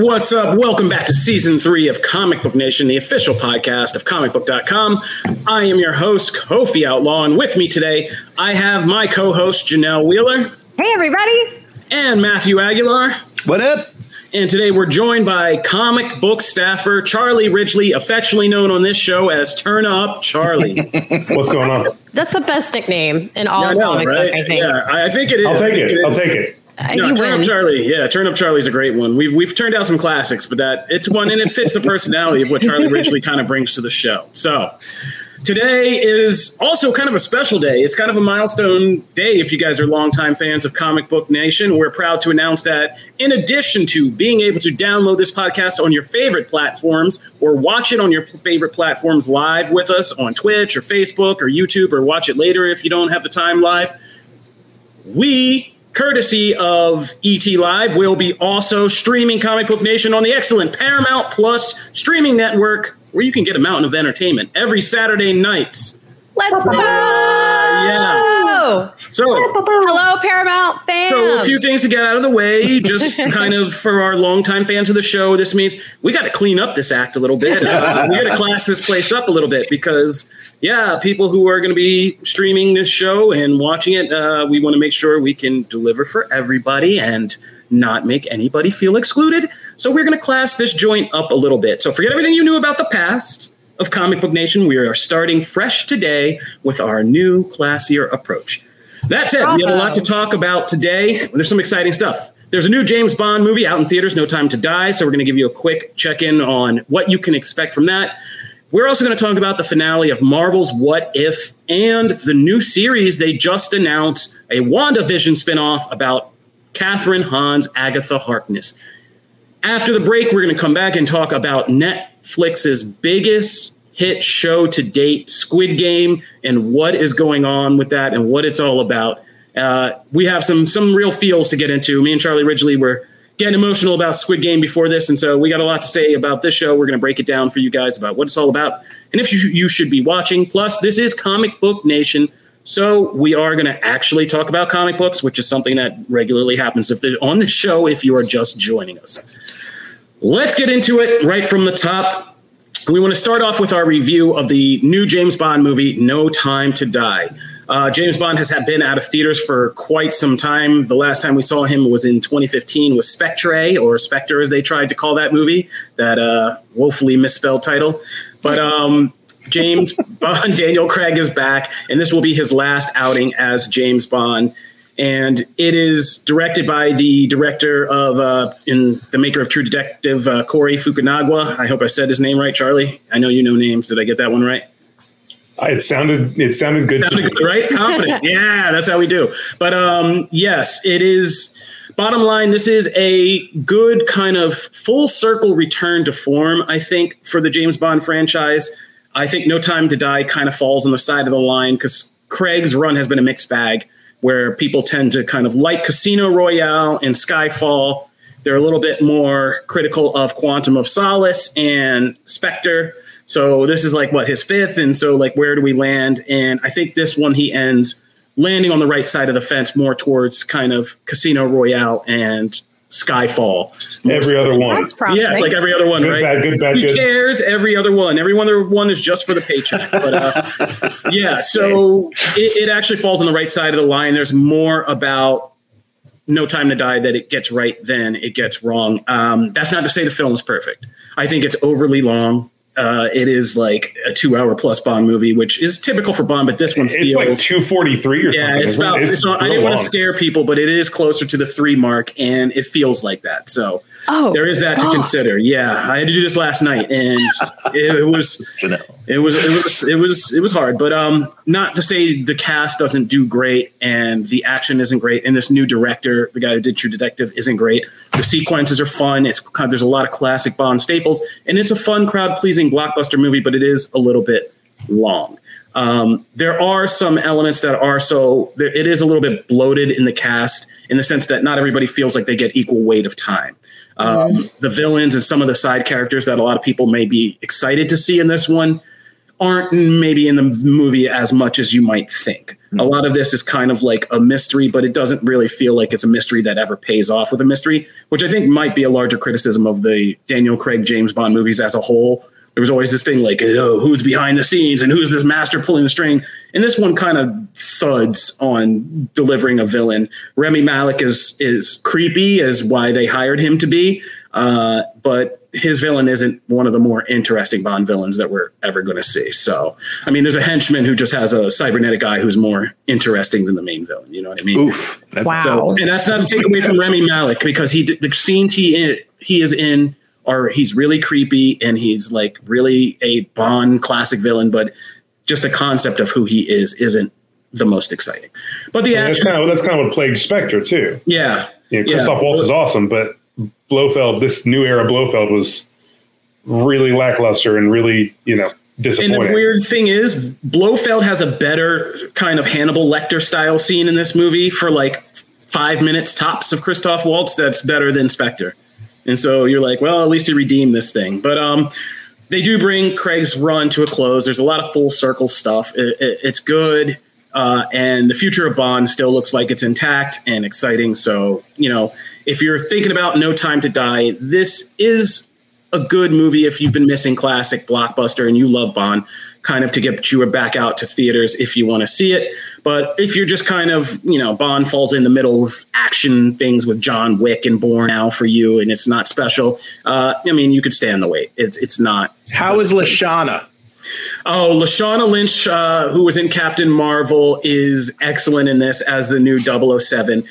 What's up? Welcome back to season three of Comic Book Nation, the official podcast of comicbook.com. I am your host, Kofi Outlaw, and with me today, I have my co host, Janelle Wheeler. Hey, everybody. And Matthew Aguilar. What up? And today we're joined by comic book staffer Charlie Ridgely, affectionately known on this show as Turn Up Charlie. What's going on? That's the best nickname in all I of know, right? book, I think. Yeah, I I think it is. I'll take it. I I'll take it. No, Turn win. Up Charlie. Yeah, Turn Up Charlie's a great one. We've we've turned out some classics, but that it's one and it fits the personality of what Charlie Ridgely kind of brings to the show. So today is also kind of a special day. It's kind of a milestone day if you guys are longtime fans of Comic Book Nation. We're proud to announce that in addition to being able to download this podcast on your favorite platforms or watch it on your favorite platforms live with us on Twitch or Facebook or YouTube or watch it later if you don't have the time live, we courtesy of ET Live, will be also streaming Comic Book Nation on the excellent Paramount Plus streaming network, where you can get a mountain of entertainment every Saturday nights. Let's go. yeah. So, Hello, Paramount fans. so a few things to get out of the way, just kind of for our longtime fans of the show. This means we got to clean up this act a little bit. Uh, we got to class this place up a little bit because, yeah, people who are going to be streaming this show and watching it, uh, we want to make sure we can deliver for everybody and not make anybody feel excluded. So we're going to class this joint up a little bit. So forget everything you knew about the past of Comic Book Nation. We are starting fresh today with our new, classier approach. That said, we have a lot to talk about today. There's some exciting stuff. There's a new James Bond movie out in theaters, No Time to Die. So we're going to give you a quick check in on what you can expect from that. We're also going to talk about the finale of Marvel's What If and the new series they just announced a WandaVision spinoff about Kathryn Hahn's Agatha Harkness. After the break, we're going to come back and talk about Netflix's biggest hit show to date, Squid Game, and what is going on with that and what it's all about. Uh, we have some some real feels to get into. Me and Charlie Ridgely were getting emotional about Squid Game before this, and so we got a lot to say about this show. We're going to break it down for you guys about what it's all about and if you, you should be watching. Plus, this is Comic Book Nation. So we are going to actually talk about comic books, which is something that regularly happens if on the show if you are just joining us. Let's get into it right from the top. We want to start off with our review of the new James Bond movie, No Time to Die. Uh, James Bond has been out of theaters for quite some time. The last time we saw him was in 2015 with Spectre, or Spectre as they tried to call that movie, that uh, woefully misspelled title. But um, James Bond, Daniel Craig is back, and this will be his last outing as James Bond. And it is directed by the director of, uh, in the maker of True Detective, uh, Corey Fukunaga. I hope I said his name right, Charlie. I know you know names. Did I get that one right? It sounded it sounded good. Sounded good, right? Confident. yeah, that's how we do. But um, yes, it is. Bottom line, this is a good kind of full circle return to form, I think, for the James Bond franchise. I think No Time to Die kind of falls on the side of the line because Craig's run has been a mixed bag where people tend to kind of like Casino Royale and Skyfall. They're a little bit more critical of Quantum of Solace and Spectre. So this is like what his fifth, and so like where do we land? And I think this one he ends landing on the right side of the fence, more towards kind of Casino Royale and Skyfall. Every other one. That's promising. Yeah, it's like every other one, Good, right? bad, good, bad, Who good. cares? Every other one. Every other one is just for the paycheck. But uh, yeah, so it, it actually falls on the right side of the line. There's more about No Time to Die that it gets right, than it gets wrong. Um, that's not to say the film is perfect. I think it's overly long. Uh, it is like a two-hour plus Bond movie, which is typical for Bond, but this one It's feels like 243 or yeah, something. it's isn't it? about. It's not, I didn't want to scare people, but it is closer to the three mark, and it feels like that. So Oh, there is that to God. consider. Yeah, I had to do this last night, and it, it was it was it was it was it was hard. But um, not to say the cast doesn't do great, and the action isn't great, and this new director, the guy who did True Detective, isn't great. The sequences are fun. It's kind of, there's a lot of classic Bond staples, and it's a fun, crowd pleasing blockbuster movie, but it is a little bit long. Um, there are some elements that are so there, it is a little bit bloated in the cast in the sense that not everybody feels like they get equal weight of time. Um, The villains and some of the side characters that a lot of people may be excited to see in this one aren't maybe in the movie as much as you might think. A lot of this is kind of like a mystery, but it doesn't really feel like it's a mystery that ever pays off with a mystery, which I think might be a larger criticism of the Daniel Craig James Bond movies as a whole. There was always this thing like, oh, who's behind the scenes and who's this master pulling the string? And this one kind of thuds on delivering a villain. Rami Malek is is creepy, as why they hired him to be, uh, but his villain isn't one of the more interesting Bond villains that we're ever going to see. So, I mean, there's a henchman who just has a cybernetic guy who's more interesting than the main villain. You know what I mean? Oof. That's Wow. So, and that's not to take away from Rami Malek because he the scenes he in, he is in are he's really creepy and he's like really a Bond classic villain, but just the concept of who he is isn't the most exciting. But the And that's kind of that's kind of what plagued Spectre too. yeah, You know, Yeah. Christoph Waltz is awesome, but Blofeld, this new era Blofeld was really lackluster and really, you know, And the weird thing is, Blofeld has a better kind of Hannibal Lecter style scene in this movie for like five minutes tops of Christoph Waltz. That's better than Spectre. And so you're like, well, at least he redeemed this thing. But um, they do bring Craig's run to a close. There's a lot of full circle stuff. It, it- it's good. Uh, and the future of Bond still looks like it's intact and exciting. So, you know, if you're thinking about No Time to Die, this is a good movie if you've been missing classic blockbuster and you love Bond, kind of to get you back out to theaters if you want to see it. But if you're just kind of, you know, Bond falls in the middle of action things with John Wick and Bourne now for you, and it's not special. Uh, I mean, you could stand the wait. It's it's not. How is Lashana? Oh, Lashana Lynch, uh, who was in Captain Marvel, is excellent in this as the new 007.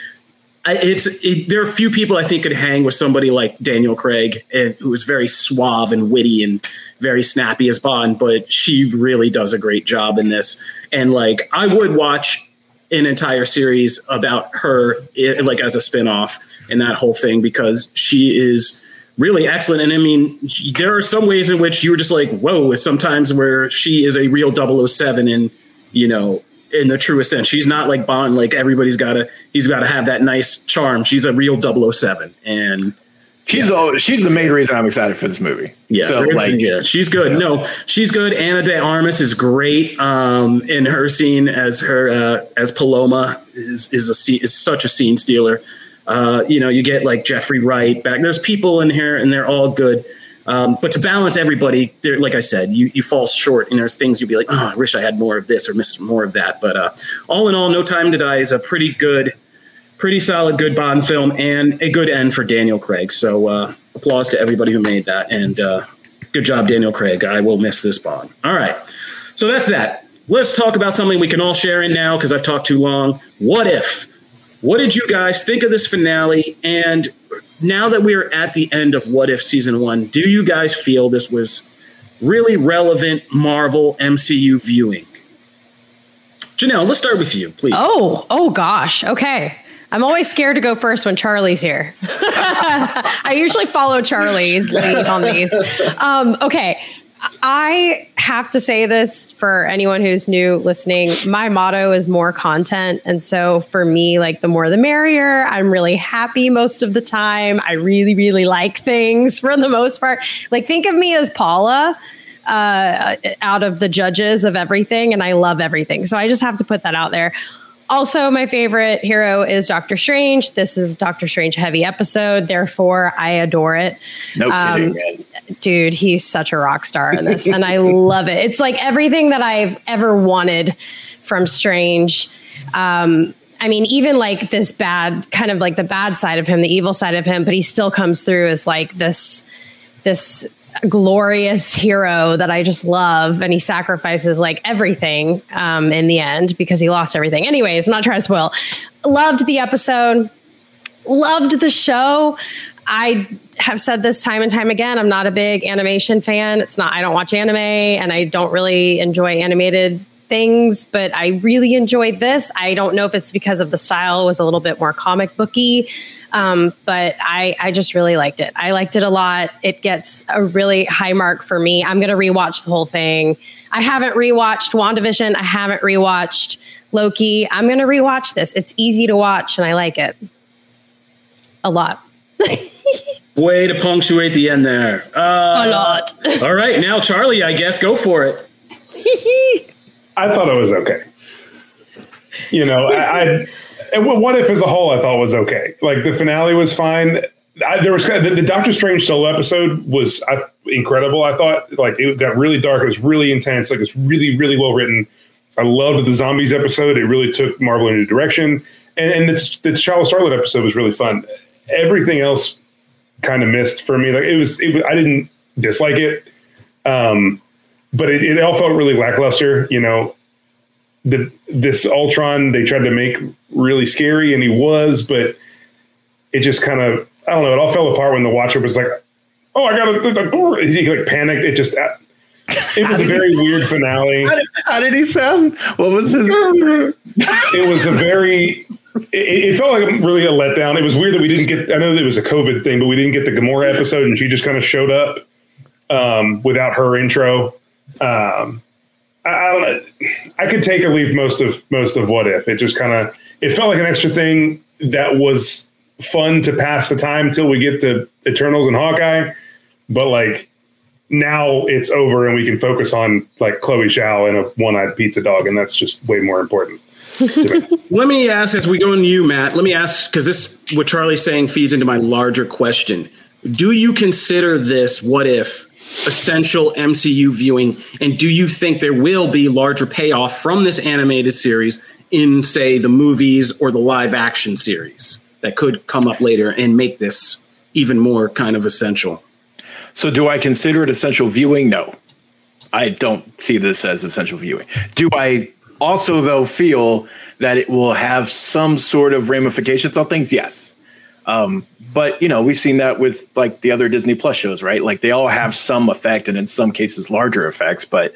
It's it, there are a few people I think could hang with somebody like Daniel Craig, and who is very suave and witty and very snappy as Bond, but she really does a great job in this. And like, I would watch an entire series about her, i- like as a spinoff and that whole thing because she is really excellent. And I mean, there are some ways in which you were just like, whoa, sometimes where she is a real 007 and, you know, in the truest sense, she's not like Bond, like everybody's got to, he's got to have that nice charm. She's a real 007. And She's the she's the main reason I'm excited for this movie. yeah, So like yeah, she's good. No, she's good. Ana de Armas is great. Um, in her scene as her uh, as Paloma is is a is such a scene stealer. Uh, you know, you get like Jeffrey Wright back. There's people in here, and they're all good. Um, but to balance everybody, there, like I said, you you fall short, and there's things you'd be like, oh, I wish I had more of this or miss more of that. But uh, all in all, No Time to Die is a pretty good pretty solid, good Bond film, and a good end for Daniel Craig. So uh, applause to everybody who made that, and uh, good job, Daniel Craig. I will miss this Bond. All right, so that's that. Let's talk about something we can all share in now because I've talked too long. What if? What did you guys think of this finale? And now that we are at the end of What If season one, do you guys feel this was really relevant Marvel MCU viewing? Janelle, let's start with you, please. Oh, oh gosh. Okay. I'm always scared to go first when Charlie's here. I usually follow Charlie's lead on these. Um, okay. I have to say this for anyone who's new listening. My motto is more content. And so for me, like the more the merrier. I'm really happy most of the time. I really, really like things for the most part. Like think of me as Paula uh, out of the judges of everything, and I love everything. So I just have to put that out there. Also, my favorite hero is Doctor Strange. This is Doctor Strange heavy episode, therefore I adore it. no Um, kidding, man. Dude, he's such a rock star in this, and I love it. It's like everything that I've ever wanted from Strange. Um, I mean, even like this bad, kind of like the bad side of him, the evil side of him, but he still comes through as like this, this glorious hero that I just love, and he sacrifices like everything um, in the end because he lost everything. Anyways, I'm not trying to spoil. Loved the episode, loved the show. I have said this time and time again. I'm not a big animation fan. It's not. I don't watch anime, and I don't really enjoy animated things, but I really enjoyed this. I don't know if it's because of the style it was a little bit more comic booky, um, but I, I just really liked it. I liked it a lot. It gets a really high mark for me. I'm going to rewatch the whole thing. I haven't rewatched WandaVision. I haven't rewatched Loki. I'm going to rewatch this. It's easy to watch and I like it a lot. Way to punctuate the end there. Uh, a lot. all right, now Charlie, I guess go for it. I thought it was okay. You know, I, I and what if as a whole I thought was okay. Like the finale was fine. I, there was the, the, Doctor Strange solo episode was uh, incredible. I thought like it got really dark. It was really intense. Like it's really really well written. I loved the zombies episode. It really took Marvel in a new direction. And, and the, the T'Challa Star-Lord episode was really fun. Everything else kind of missed for me. Like it was, it, I didn't dislike it. Um, but it, it all felt really lackluster. You know, the this Ultron they tried to make really scary, and he was, but it just kind of I don't know. It all fell apart when the Watcher was like, "Oh, I got to," he like panicked. It just it was a very weird finale. How did, how did, he sound? What was his? it was a very. It, it, felt like really a letdown. It was weird that we didn't get. I know that it was a COVID thing, but we didn't get the Gamora episode, and she just kind of showed up um, without her intro. Um, I, I, don't know. I could take or leave most of most of what if. It just kind of it felt like an extra thing that was fun to pass the time till we get to Eternals and Hawkeye, but like now it's over and we can focus on like Chloe Zhao and a one-eyed pizza dog, and that's just way more important. let me ask as we go into you, Matt. Let me ask because this what Charlie's saying feeds into my larger question. Do you consider this what if essential MCU viewing? And do you think there will be larger payoff from this animated series in, say, the movies or the live action series that could come up later and make this even more kind of essential? So, do I consider it essential viewing? No, I don't see this as essential viewing. Do I also, though, feel that it will have some sort of ramifications on things? Yes. Um, but you know, we've seen that with like the other Disney Plus shows, right? Like they all have some effect, and in some cases, larger effects. But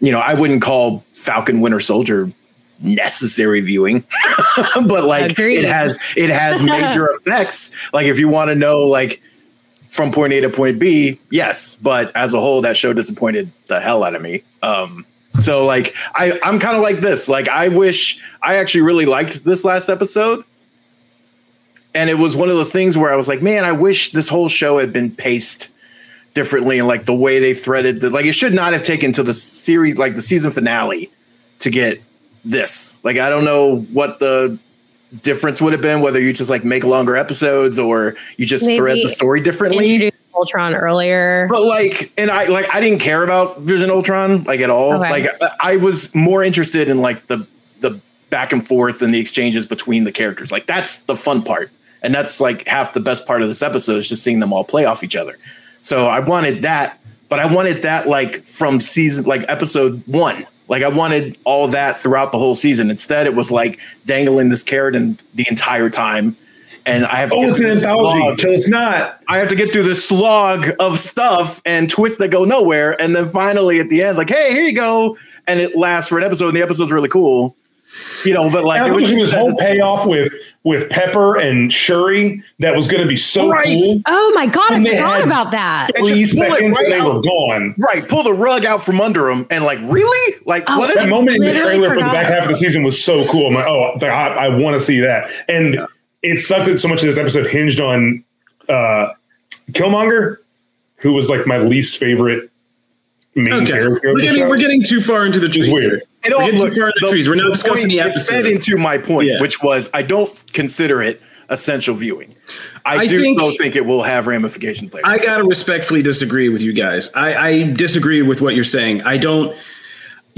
you know, I wouldn't call Falcon Winter Soldier necessary viewing, but like Agreed. it has it has major effects. Like if you want to know, like from point A to point B, yes. But as a whole, that show disappointed the hell out of me. Um, so like I I'm kind of like this. Like I wish I actually really liked this last episode and it was one of those things where I was like, man, I wish this whole show had been paced differently and like the way they threaded the, like it should not have taken to the series like the season finale to get this. Like I don't know what the difference would have been whether you just like make longer episodes or you just Maybe thread the story differently. Ultron earlier. But like and I like I didn't care about Vision Ultron like at all. Okay. Like I, I was more interested in like the the back and forth and the exchanges between the characters. Like that's the fun part. And that's like half the best part of this episode is just seeing them all play off each other. So I wanted that, but I wanted that like from season, like episode one. Like I wanted all that throughout the whole season. Instead, it was like dangling this carrot in the entire time. And I have to oh, it's an anthology it's not. I have to get through this slog of stuff and twists that go nowhere. And then finally at the end, like, hey, here you go. And it lasts for an episode, and the episode's really cool you know, but like it was this whole payoff with with Pepper and Shuri that was going to be so right. cool. Oh my god, and I forgot about that. Three seconds right and they out. were gone. Right, pull the rug out from under them, and like really, like oh, what? That moment in the trailer for the back half of the season was so cool. I'm like, oh, I, I want to see that. And yeah. it sucked that so much of this episode hinged on uh, Killmonger, who was like my least favorite main okay. character. We're getting, we're getting too far into the trees. weird. It all, we're getting look, too far into the, the trees. We're not discussing the episode. It into my point, yeah. which was I don't consider it essential viewing. I, I do think, though think it will have ramifications later. I gotta respectfully disagree with you guys. I, I disagree with what you're saying. I don't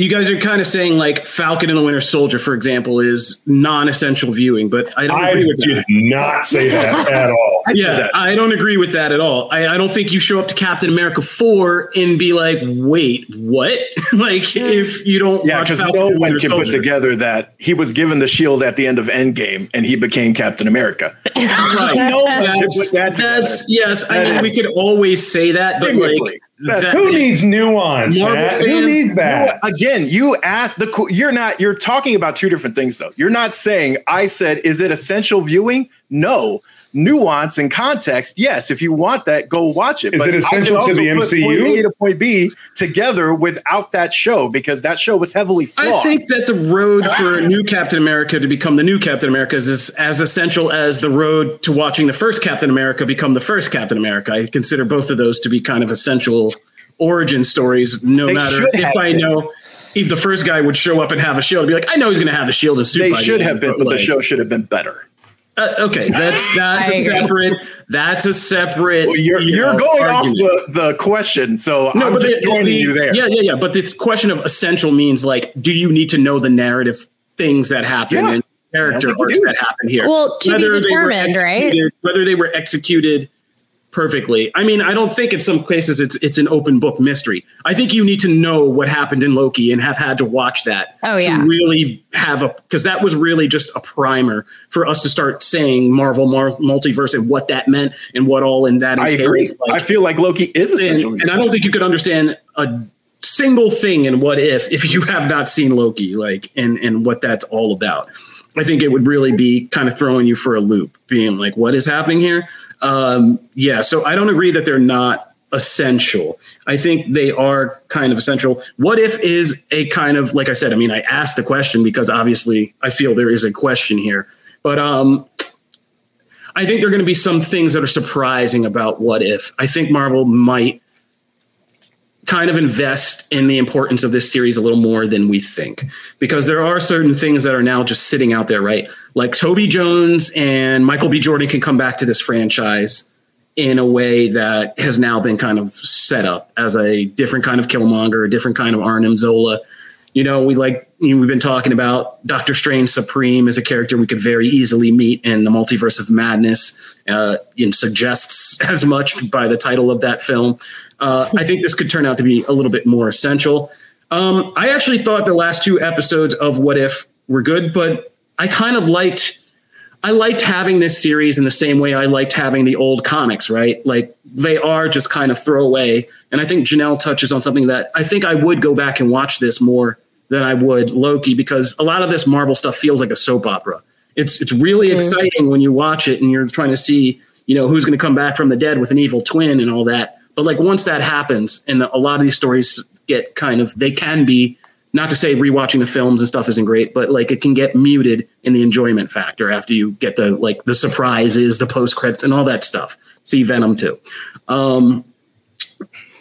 you guys are kind of saying like Falcon and the Winter Soldier, for example, is non-essential viewing, but I don't I agree with did that. not say that at all. I Yeah, that. I don't agree with that at all. I, I don't think you show up to Captain America four and be like, "Wait, what?" like if you don't, Yeah, because no one Winter can put together that he was given the shield at the end of Endgame and he became Captain America. Right. no one can That's, put that together. that's yes. I That mean, we could always say that, but like, that- that- Who needs nuance, Marvel Matt? Who needs that? Again, you asked the. You're not. You're talking about two different things, though. You're not saying. I said, is it essential viewing? No. Nuance and context. Yes. If you want that, go watch it. Is it I can essential to also the put MCU? Point A to point B together without that show because that show was heavily flawed. I think that the road for a new Captain America to become the new Captain America is as, as essential as the road to watching the first Captain America become the first Captain America. I consider both of those to be kind of essential origin stories, no They matter if I been. know if the first guy would show up and have a shield. I'd be like, I know he's going to have the shield and suit. they by the should end, have been, but the like- show should have been better. Uh, okay, that's that's a separate. That's a separate. Well, you're you you're know, going argument. off the, the question, so No, I'm but just the- joining the- you there. Yeah, yeah, yeah. But this question of essential means like, do you need to know the narrative things that happen Yeah. and character I don't think you arcs that happen here? Well, to be determined, right? Whether they were executed perfectly. I mean, I don't think in some cases it's it's an open book mystery. I think you need to know what happened in Loki and have had to watch that Oh, to yeah. really have a because that was really just a primer for us to start saying Marvel Mar- multiverse and what that meant and what all in that I agree. Like, I feel like Loki is and, essential. and I don't think you could understand a single thing in what if if you have not seen Loki, like and and what that's all about. I think it would really be kind of throwing you for a loop, being like, "What is happening here?" Um, yeah, so I don't agree that they're not essential. I think they are kind of essential. What if is a kind of like I said. I mean, I asked the question because obviously I feel there is a question here, but um, I think there are going to be some things that are surprising about what if. I think Marvel might kind of invest in the importance of this series a little more than we think because there are certain things that are now just sitting out there, right? Like Toby Jones and Michael B. Jordan can come back to this franchise in a way that has now been kind of set up as a different kind of Killmonger, a different kind of Arnim Zola. You know, we like you know, we've been talking about Doctor Strange Supreme as a character we could very easily meet in the Multiverse of Madness. Uh, and suggests as much by the title of that film. Uh, I think this could turn out to be a little bit more essential. Um, I actually thought the last two episodes of What If were good, but I kind of liked I liked having this series in the same way I liked having the old comics, right? Like they are just kind of throwaway. And I think Janelle touches on something that I think I would go back and watch this more than I would Loki because a lot of this Marvel stuff feels like a soap opera. It's it's really exciting when you watch it and you're trying to see, you know, who's going to come back from the dead with an evil twin and all that. But like once that happens and a lot of these stories get kind of they can be not to say rewatching the films and stuff isn't great, but like it can get muted in the enjoyment factor after you get the like the surprises, the post credits, and all that stuff. See Venom too. Um,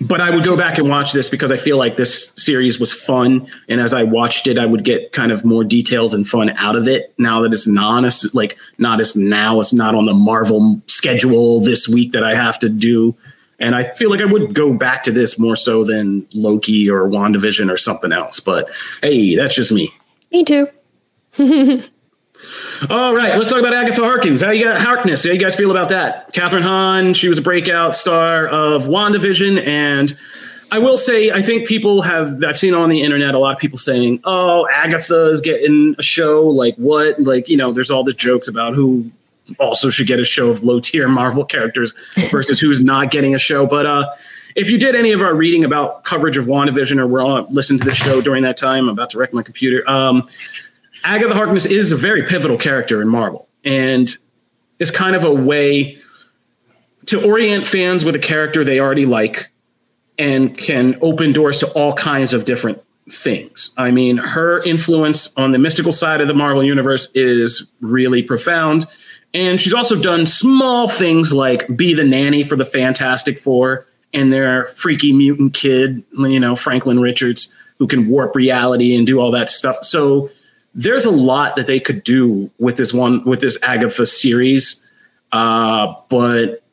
but I would go back and watch this because I feel like this series was fun, and as I watched it, I would get kind of more details and fun out of it. Now that it's non like not as now it's not on the Marvel schedule this week that I have to do. And I feel like I would go back to this more so than Loki or WandaVision or something else. But hey, that's just me. Me too. All right, let's talk about Agatha Harkins. How you got Harkness? How you guys feel about that? Kathryn Hahn, she was a breakout star of WandaVision, and I will say, I think people have I've seen on the internet a lot of people saying, "Oh, Agatha is getting a show." Like what? Like you know, there's all the jokes about who also should get a show of low tier Marvel characters versus who's not getting a show. But uh, if you did any of our reading about coverage of WandaVision or were on listening to the show during that time, I'm about to wreck my computer. Um, Agatha Harkness is a very pivotal character in Marvel, and it's kind of a way to orient fans with a character they already like, and can open doors to all kinds of different things. I mean, her influence on the mystical side of the Marvel universe is really profound. And she's also done small things like be the nanny for the Fantastic Four and their freaky mutant kid, you know, Franklin Richards, who can warp reality and do all that stuff. So there's a lot that they could do with this one, with this Agatha series. Uh, but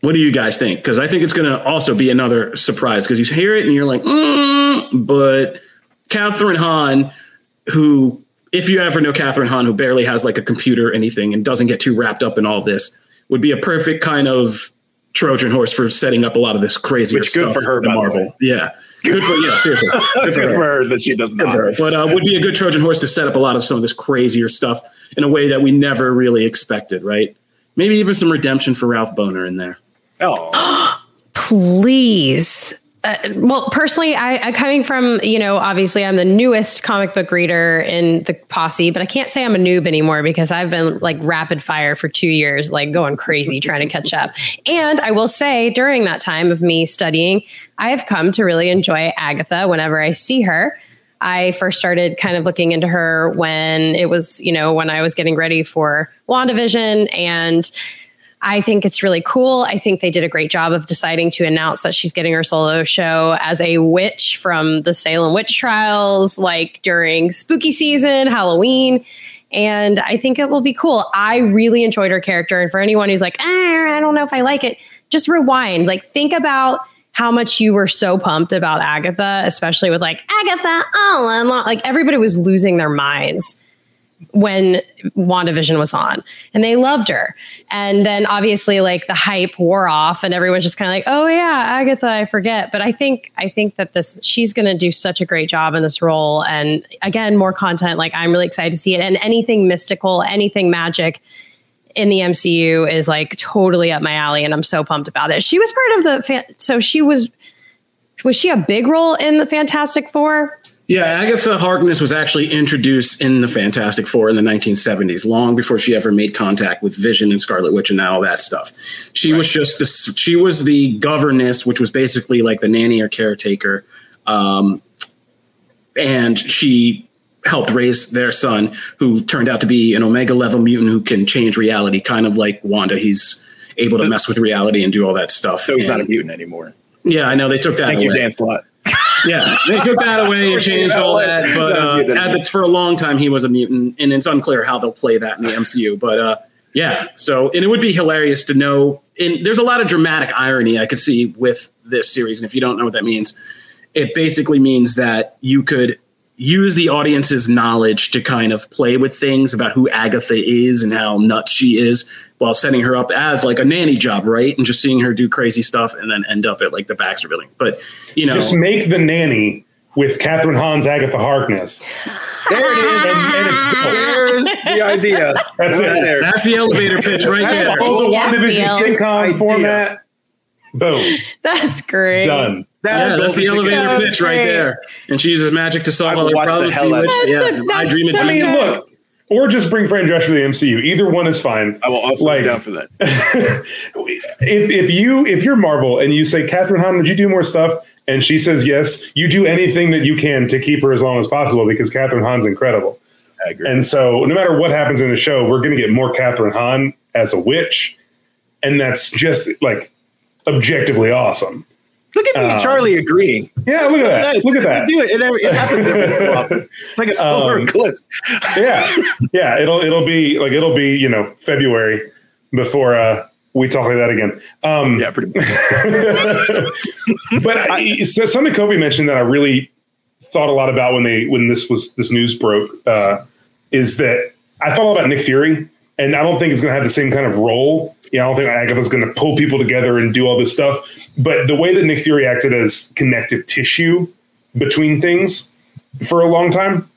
what do you guys think? Because I think it's going to also be another surprise because you hear it and you're like, mm, but Kathryn Hahn, who, if you ever know Kathryn Hahn, who barely has like a computer or anything and doesn't get too wrapped up in all this, would be a perfect kind of Trojan horse for setting up a lot of this crazy Which good for her, in by the Marvel. way. Yeah, good for yeah, seriously, good for Good her. for her that she does not. for. But uh, would be a good Trojan horse to set up a lot of some of this crazier stuff in a way that we never really expected, right? Maybe even some redemption for Ralph Bohner in there. Oh, please. Uh, well, personally, I, I coming from you know, obviously, I'm the newest comic book reader in the posse, but I can't say I'm a noob anymore because I've been like rapid fire for two years, like going crazy trying to catch up. And I will say, during that time of me studying, I have come to really enjoy Agatha whenever I see her. I first started kind of looking into her when it was, you know, when I was getting ready for WandaVision and I think it's really cool. I think they did a great job of deciding to announce that she's getting her solo show as a witch from the Salem witch trials, like during spooky season, Halloween. And I think it will be cool. I really enjoyed her character. And for anyone who's like, ah, I don't know if I like it, just rewind. Like, think about how much you were so pumped about Agatha, especially with like Agatha, oh, like everybody was losing their minds when WandaVision was on and they loved her. And then obviously like the hype wore off and everyone's just kind of like, "Oh yeah, Agatha, I forget." But I think I think that this she's going to do such a great job in this role and again, more content like I'm really excited to see it and anything mystical, anything magic in the MCU is like totally up my alley and I'm so pumped about it. She was part of the fan- so she was was she a big role in the Fantastic 4? Yeah, Agatha Harkness was actually introduced in the Fantastic Four in the 1970s, long before she ever made contact with Vision and Scarlet Witch and all that stuff. She was just the she was the governess, which was basically like the nanny or caretaker, um, and she helped raise their son, who turned out to be an Omega level mutant who can change reality, kind of like Wanda. He's able to mess with reality and do all that stuff. so he's not a mutant anymore. yeah, I know they took that Thank away you, Dan Slott. Yeah, they took that away and changed all that. But uh, at the, for a long time, he was a mutant, and it's unclear how they'll play that in the MCU. But uh, yeah, so and it would be hilarious to know. And there's a lot of dramatic irony I could see with this series, and if you don't know what that means, it basically means that you could use the audience's knowledge to kind of play with things about who Agatha is and how nuts she is while setting her up as like a nanny job, right? And just seeing her do crazy stuff and then end up at like the Baxter building. But you know, Just make the nanny with Kathryn Hahn's Agatha Harkness. There it is. And, and it's, There's the idea. That's right it. there. That's the elevator pitch right there. Follow the Yeah, WandaVision Neil. sitcom Idea. format. Boom. That's great. Done. Yeah, that's the elevator So pitch right there. And she uses magic to solve all her watch the problems. hell out of Bewitched. that. Yeah, That's- I dream that's of so I mean, look, or just bring Fran Drescher to the MCU. Either one is fine. I will also Like- be down for that. if if you if you're Marvel and you say Kathryn Hahn, would you do more stuff? And she says yes, you do anything that you can to keep her as long as possible because Kathryn Hahn's incredible. I agree. And so, no matter what happens in the show, we're going to get more Kathryn Hahn as a witch, and that's just like objectively awesome. Look at me, and um, Charlie agreeing. Yeah, look at that. Nice. Look at that. Do it. It, it happens every so often. It's like a solar Um, eclipse. yeah, yeah. It'll it'll be like it'll be you know February before uh, we talk like that again. Um, Yeah, pretty much. but I, so something Kofi mentioned that I really thought a lot about when they when this was this news broke uh, is that I thought a lot about Nick Fury, and I don't think it's going to have the same kind of role. Know, I don't think Agatha's going to pull people together and do all this stuff. But the way that Nick Fury acted as connective tissue between things for a long time,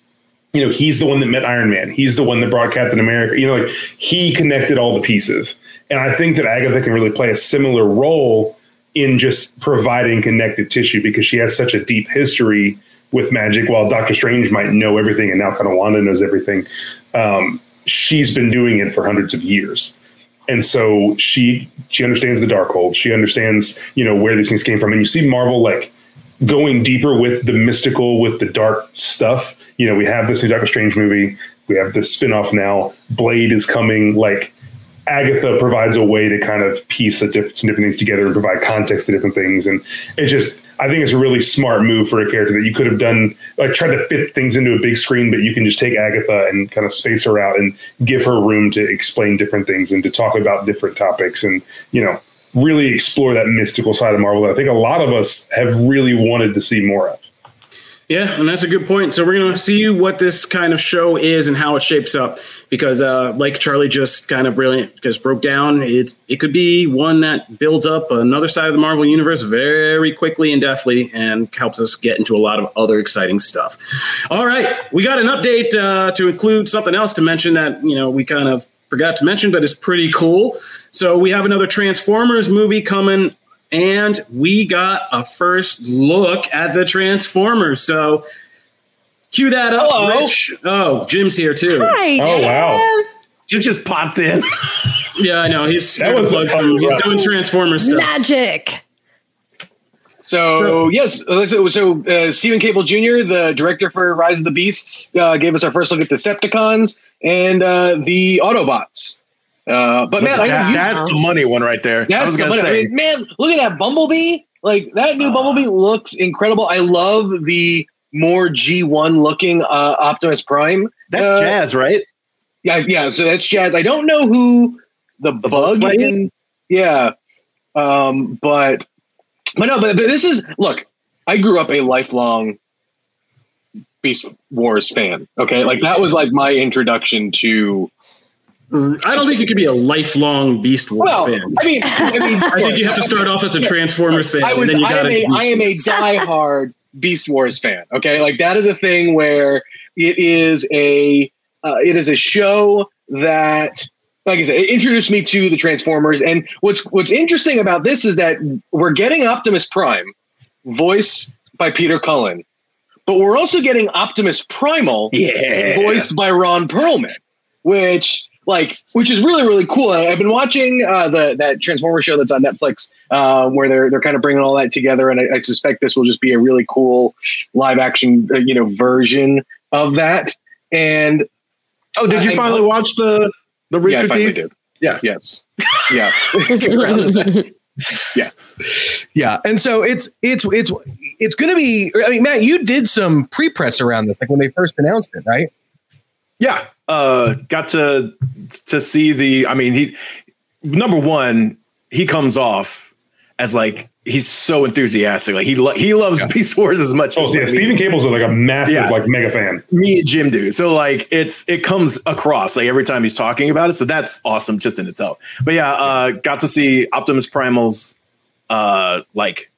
you know, he's the one that met Iron Man. He's the one that brought Captain America. You know, like he connected all the pieces. And I think that Agatha can really play a similar role in just providing connective tissue because she has such a deep history with magic. While Doctor Strange might know everything and now kind of Wanda knows everything, um, she's been doing it for hundreds of years. And so she she understands the Darkhold. She understands you know where these things came from. And you see Marvel like going deeper with the mystical, with the dark stuff. You know, we have this new Doctor Strange movie. We have this spin-off now. Blade is coming. Like Agatha provides a way to kind of piece some different things together and provide context to different things. And it just, I think it's a really smart move for a character that you could have done, like tried to fit things into a big screen, but you can just take Agatha and kind of space her out and give her room to explain different things and to talk about different topics and, you know, really explore that mystical side of Marvel that I think a lot of us have really wanted to see more of. Yeah, and that's a good point. So we're going to see what this kind of show is and how it shapes up, because uh, like Charlie just kind of brilliant just broke down, it it could be one that builds up another side of the Marvel universe very quickly and deftly, and helps us get into a lot of other exciting stuff. All right, we got an update uh, to include something else to mention that you know we kind of forgot to mention, but it's pretty cool. So we have another Transformers movie coming and we got a first look at the Transformers. So cue that up, Hello. Rich. Oh, Jim's here too. Hi. Oh wow. Jim just popped in. yeah, I know. He's that was some, he's doing Transformers stuff. Magic. So yes, so, so uh, Steven Caple Jr., the director for Rise of the Beasts, uh, gave us our first look at the Decepticons and uh, the Autobots. Uh, but man, that, I, that's the money one right there. That's I was gonna say, I mean, man, look at that Bumblebee. Like that new uh, Bumblebee looks incredible. I love the more G1 looking uh, Optimus Prime. That's uh, Jazz, right? Yeah, yeah. So that's Jazz. I don't know who the, the bug is. Yeah, um, but but no, but, but this is look. I grew up a lifelong Beast Wars fan. Okay, like that was like my introduction to I don't think you could be a lifelong Beast Wars well, fan. I mean, I mean, I think you have to start off as a Transformers fan. I was, and then you got I am, a, I am a diehard Beast Wars fan. Okay, like that is a thing where it is a uh, it is a show that, like I said, it introduced me to the Transformers. And what's what's interesting about this is that we're getting Optimus Prime, voiced by Peter Cullen, but we're also getting Optimus Primal, yeah. voiced by Ron Perlman, which like which is really really cool. And I've been watching uh, the that Transformer show that's on Netflix, uh, where they're they're kind of bringing all that together, and I, I suspect this will just be a really cool live action uh, you know version of that. And oh, did you I, finally I, watch the the Rooster yeah, Teeth? Did. Yeah. Yes. Yeah. yeah. Yeah. And so it's it's it's it's going to be. I mean, Matt, you did some pre press around this, like when they first announced it, right? Yeah, uh, got to to see the. I mean, he number one, he comes off as like he's so enthusiastic. Like he lo- he loves yeah. Beast Wars as much. Oh, as yeah, Steven Caple's like a massive yeah. like mega fan. Me and Jim do. So like it's it comes across like every time he's talking about it. So that's awesome just in itself. But yeah, uh, got to see Optimus Primal's uh like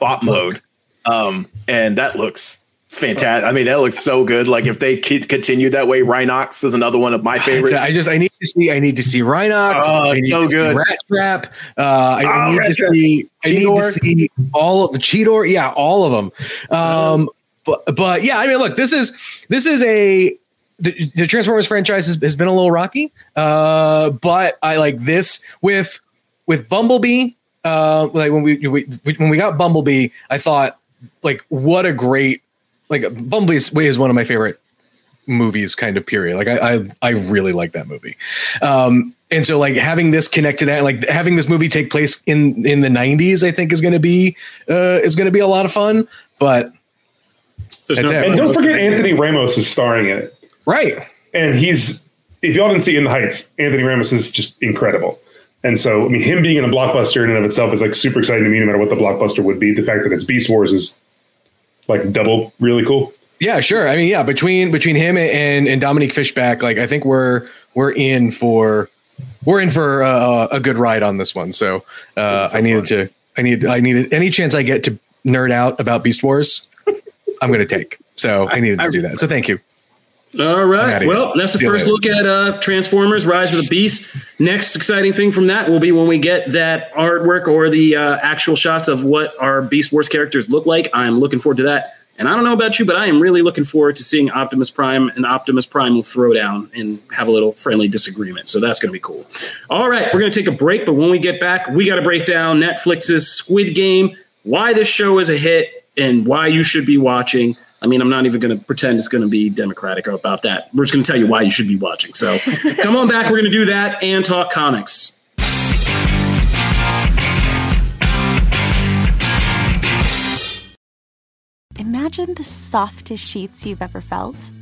bot mode, um, and that looks fantastic. I mean, that looks so good. Like if they continue that way, Rhinox is another one of my favorites. I just I need to see I need to see Rhinox. Oh, so good. Rat Trap. Uh, I, oh, I, need to see I need to see all of the Cheetor. Yeah, all of them. Um, but but yeah, I mean, look, this is this is a the, the Transformers franchise has, has, been a little rocky. Uh, but I like this with with Bumblebee. Uh, like when we, we when we got Bumblebee, I thought like what a great like Bumblebee's Way is one of my favorite movies kind of period. Like i i, I really like that movie. Um and so like having this connect to that like having this movie take place in in the 90s i think is going to be uh is going to be a lot of fun but no, and don't forget anthony ramos is starring in it. Right. And he's if y'all didn't see in the heights anthony ramos is just incredible. And so i mean him being in a blockbuster in and of itself is like super exciting to me no matter what the blockbuster would be. The fact that it's beast wars is like double really cool. Yeah, sure. I mean, yeah, between between him and and Dominique Fishback, like I think we're we're in for we're in for uh, a good ride on this one. So, uh, so I needed fun. to I need I needed any chance I get to nerd out about Beast Wars, I'm going to take. So I needed to do that. So thank you. All right. Well, that's the first look at uh, Transformers: Rise of the Beast. Next exciting thing from that will be when we get that artwork or the uh, actual shots of what our Beast Wars characters look like. I'm looking forward to that. And I don't know about you, but I am really looking forward to seeing Optimus Prime and Optimus Primal will throw down and have a little friendly disagreement. So that's going to be cool. All right, we're going to take a break, but when we get back, we got to break down Netflix's Squid Game, why this show is a hit, and why you should be watching. I mean, I'm not even going to pretend it's going to be democratic about that. We're just going to tell you why you should be watching. So come on back. We're going to do that and talk comics. Imagine the softest sheets you've ever felt.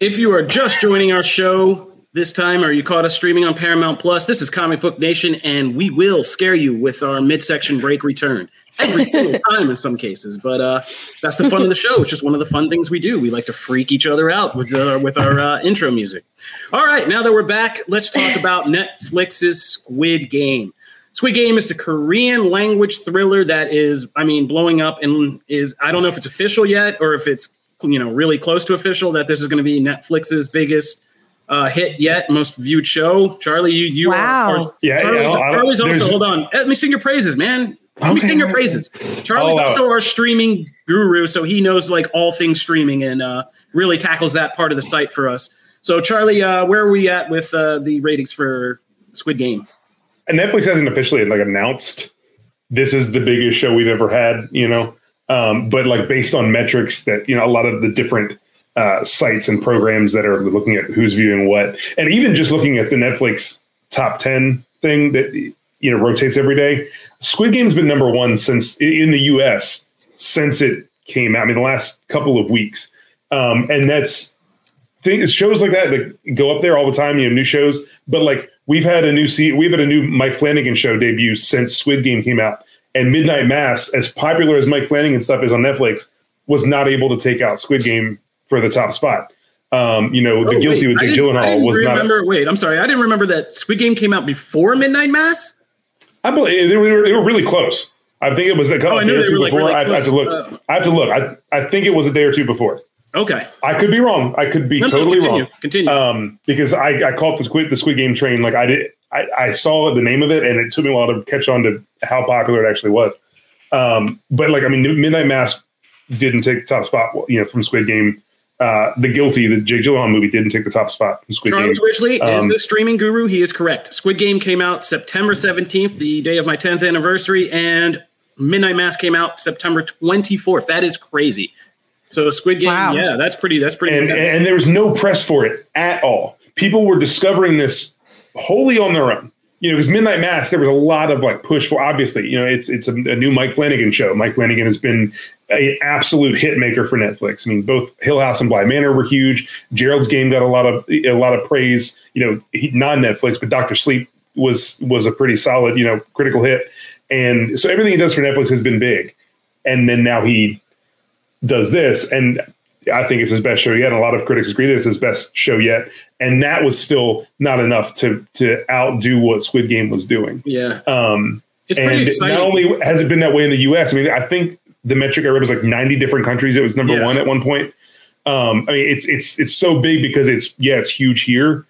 If you are just joining our show this time, or you caught us streaming on Paramount Plus, this is Comic Book Nation, and we will scare you with our midsection break return every single time in some cases. But uh, that's the fun of the show. It's just one of the fun things we do. We like to freak each other out with uh, with our uh, intro music. All right, now that we're back, let's talk about Netflix's Squid Game. Squid Game is the Korean language thriller that is, I mean, blowing up and is I don't know if it's official yet or if it's you know really close to official that this is going to be Netflix's biggest uh, hit yet, most viewed show. Charlie, you you wow. are, are yeah, Charlie's, yeah, Charlie's also hold on. Let me sing your praises, man. Let me sing your praises. Charlie's also our streaming guru, so he knows like all things streaming and uh, really tackles that part of the site for us. So, Charlie, uh, where are we at with uh, the ratings for Squid Game? And Netflix hasn't officially like announced this is the biggest show we've ever had, you know. Um, but like based on metrics that you know, a lot of the different uh, sites and programs that are looking at who's viewing what, and even just looking at the Netflix top ten thing that you know rotates every day. Squid Game's been number one since in the U.S. since it came out. I mean, the last couple of weeks, um, and that's things shows like that that go up there all the time. You know, new shows, but like we've had a new we've had a new Mike Flanagan show debut since Squid Game came out, and Midnight Mass, as popular as Mike Flanagan and stuff is on Netflix, was not able to take out Squid Game for the top spot. Um, you know, The Oh, Guilty wait, with Jake Gyllenhaal was not. remember, Wait, I'm sorry. I didn't remember that Squid Game came out before Midnight Mass. I believe they were, they were really close. I think it was a couple Oh, day or two like, before. really I, I have to look. Uh, I have to look. I, I think it was a day or two before. Okay. I could be wrong. I could be No, no, totally continue, wrong. continue. Um, because I, I caught the squid the Squid Game train. Like I did. I, I saw the name of it, and it took me a while to catch on to how popular it actually was. Um, but like I mean, Midnight Mass didn't take the top spot. You know, from Squid Game. Uh, the Guilty, the Jake Gyllenhaal movie, didn't take the top spot from Squid Charlie Game. Ridgely is Um, the streaming guru. He is correct. Squid Game came out September 17th, the day of my 10th anniversary, and Midnight Mass came out September 24th. That is crazy. So Squid Game, Wow. yeah, that's pretty. That's pretty. and, intense. and there was no press for it at all. People were discovering this wholly on their own. You know, because Midnight Mass, there was a lot of like push for. Obviously, you know, it's it's a, a new Mike Flanagan show. Mike Flanagan has been an absolute hit maker for Netflix. I mean, both Hill House and Bly Manor were huge. Gerald's Game got a lot of a lot of praise. You know, non Netflix, but Doctor Sleep was was a pretty solid, you know, critical hit. And so everything he does for Netflix has been big. And then now he does this, and I think it's his best show yet. And A lot of critics agree that it's his best show yet, and that was still not enough to to outdo what Squid Game was doing. yeah, Um, it's pretty and exciting. not only has it been that way in the U.S. I mean, I think the metric I read was like 90 different countries. It was number Yeah. one at one point. Um, I mean, it's it's it's so big because it's yeah, it's huge here,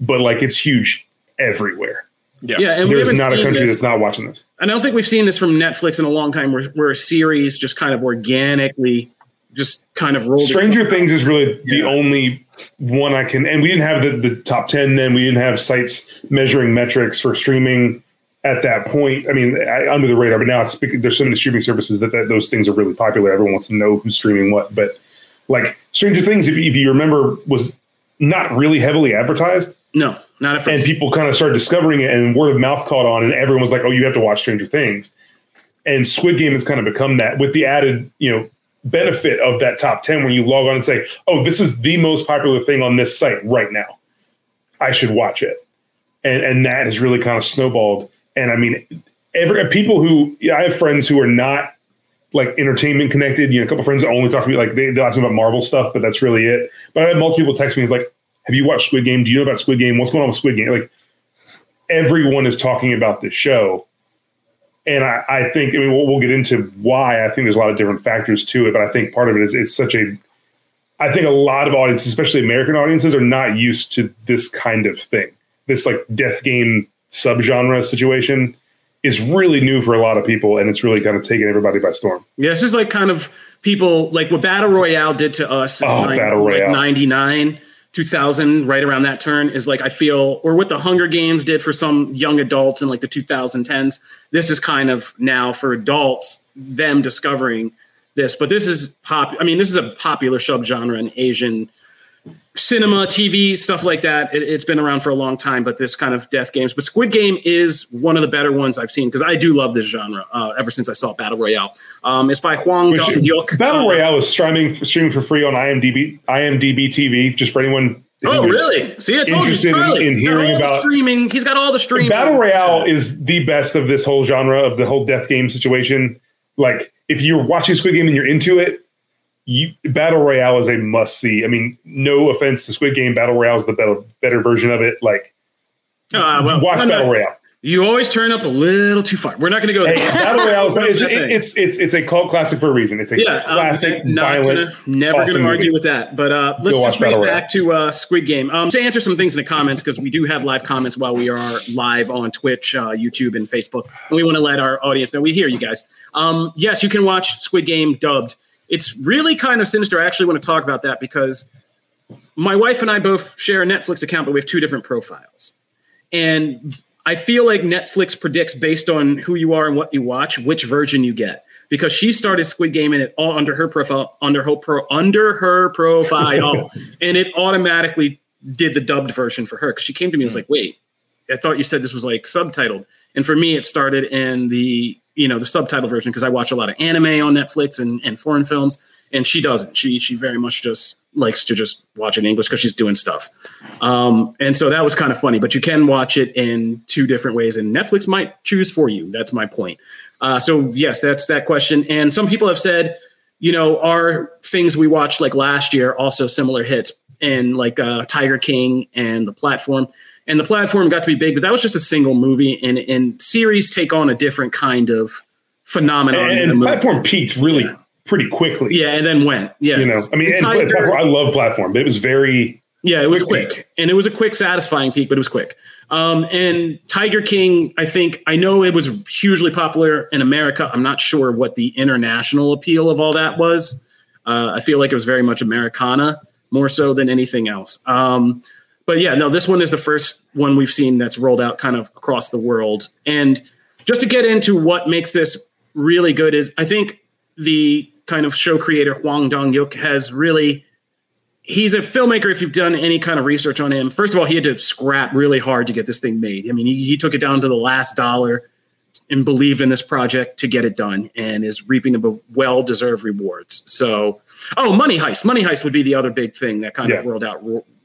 but like it's huge everywhere. yeah, yeah and There's haven't a country this. that's not watching this. And I don't think we've seen this from Netflix in a long time, where, where a series just kind of organically just kind of rolled. Stranger Things is really the only one I can, and we didn't have the, the top 10 then. We didn't have sites measuring metrics for streaming at that point. I mean, I, under the radar, but now it's there's so many streaming services that, that those things are really popular. Everyone wants to know who's streaming what. But like Stranger Things, if, if you remember, was not really heavily advertised, No, not at first. and people kind of started discovering it, and word of mouth caught on, and everyone was like, "Oh, you have to watch Stranger Things." And Squid Game has kind of become that with the added, you know, benefit of that top 10 when you log on and say, oh, this is the most popular thing on this site right now. I should watch it. And and that has really kind of snowballed. And I mean, every people who I have friends who are not like entertainment connected. You know, a couple friends that only talk to me like they, they ask me about Marvel stuff, but that's really it. But I had multiple people text me. It's like, have you watched Squid Game? Do you know about Squid Game? What's going on with Squid Game? Like everyone is talking about this show. And I, I think, I mean, we'll, we'll get into why. I think there's a lot of different factors to it, but I think part of it is it's such a, I think a lot of audiences, especially American audiences, are not used to this kind of thing. This like death game subgenre situation is really new for a lot of people, and it's really kind of taken everybody by storm. Yeah, this is like kind of people like what Battle Royale did to us. Oh, in like, Battle Royale. like 99, 2000, right around that turn is like I feel, or what the Hunger Games did for some young adults in like the 2010s. This is kind of now for adults, them discovering this. But this is pop. I mean, this is a popular subgenre in Asian cinema, TV, stuff like that. It, it's been around for a long time, but this kind of death games. But Squid Game is one of the better ones I've seen because I do love this genre uh, ever since I saw Battle Royale. Um, it's by Hwang Dong-hyuk. Battle Uh, Royale is streaming streaming for free on IMDb IMDb TV just for anyone. Oh, really? See, I told you, interested in- in hearing about- streaming. He's got all the streaming. Battle Royale is the best of this whole genre of the whole death game situation. Like, if you're watching Squid Game and you're into it, you, Battle Royale is a must see. I mean, no offense to Squid Game, Battle Royale is the better, better version of it. Like, Uh, well, watch I'm not- Battle Royale. You always turn up a little too far. We're not going to go Hey, there. Battle Royale is it's, it's it's it's a cult classic for a reason. It's a yeah, classic, not violent. gonna, never awesome going to argue movie. with that. But uh, let's Go just bring it Royale. back to uh, Squid Game. Um, to answer some things in the comments because we do have live comments while we are live on Twitch, uh, YouTube, and Facebook, and we want to let our audience know we hear you guys. Um, yes, you can watch Squid Game dubbed. It's really kind of sinister. I actually want to talk about that because my wife and I both share a Netflix account, but we have two different profiles. And I feel like Netflix predicts based on who you are and what you watch, which version you get. Because she started Squid Game and it all under her profile, under her pro, under her profile, and it automatically did the dubbed version for her. Because she came to me and was like, "Wait, I thought you said this was like subtitled." And for me, it started in the you know the subtitle version because I watch a lot of anime on Netflix and, and foreign films, and she doesn't. She she very much just likes to just watch it in English because she's doing stuff. Um, and so that was kind of funny. But you can watch it in two different ways, and Netflix might choose for you. That's my point. Uh, so yes, that's that question. And some people have said, you know, are things we watched like last year also similar hits? And like uh, Tiger King and the platform. And the platform got to be big, but that was just a single movie. And, and series take on a different kind of phenomenon. and, and platform peaked really pretty quickly. yeah, and then went. Yeah, You know, I mean, Tiger- platform, I love platform, but it was very Yeah, it was Quick quick, and it was a quick, satisfying peak, but it was quick. Um, and Tiger King, I think I know it was hugely popular in America. I'm not sure what the international appeal of all that was. Uh, I feel like it was very much Americana more so than anything else. Um, but yeah, no, this one is the first one we've seen that's rolled out kind of across the world. And just to get into what makes this really good is I think the kind of show creator Hwang Dong-hyuk has really he's a filmmaker if you've done any kind of research on him first of all he had to scrap really hard to get this thing made i mean he, he took it down to the last dollar and believed in this project to get it done and is reaping the well-deserved rewards so oh money heist money heist would be the other big thing that kind Yeah. of rolled out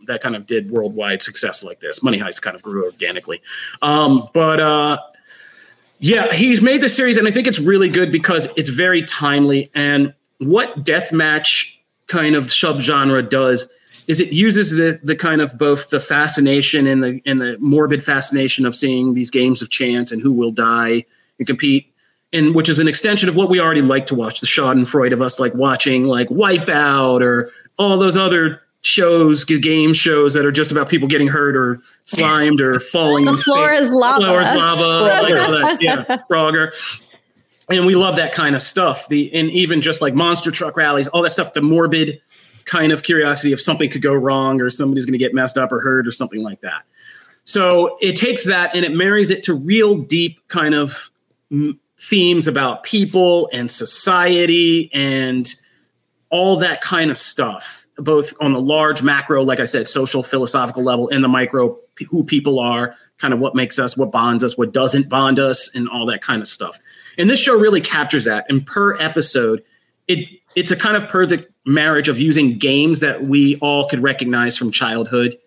that kind of did worldwide success like this money heist kind of grew organically um, but uh, yeah, he's made this series, and I think it's really good because it's very timely. And what deathmatch kind of subgenre does is it uses the the kind of both the fascination and the and the morbid fascination of seeing these games of chance and who will die and compete, and which is an extension of what we already like to watch. The Schadenfreude of us like watching like Wipeout or all those other shows, game shows that are just about people getting hurt or slimed or falling. The floor is lava. The Floor is lava. like. Yeah, Frogger. And we love that kind of stuff. The and even just like monster truck rallies, all that stuff. The morbid kind of curiosity if something could go wrong or somebody's going to get messed up or hurt or something like that. So it takes that and it marries it to real deep kind of themes about people and society and all that kind of stuff, both on the large macro, like I said, social, philosophical level, and the micro, who people are, kind of what makes us, what bonds us, what doesn't bond us, and all that kind of stuff. And this show really captures that. And per episode, it it's a kind of perfect marriage of using games that we all could recognize from childhood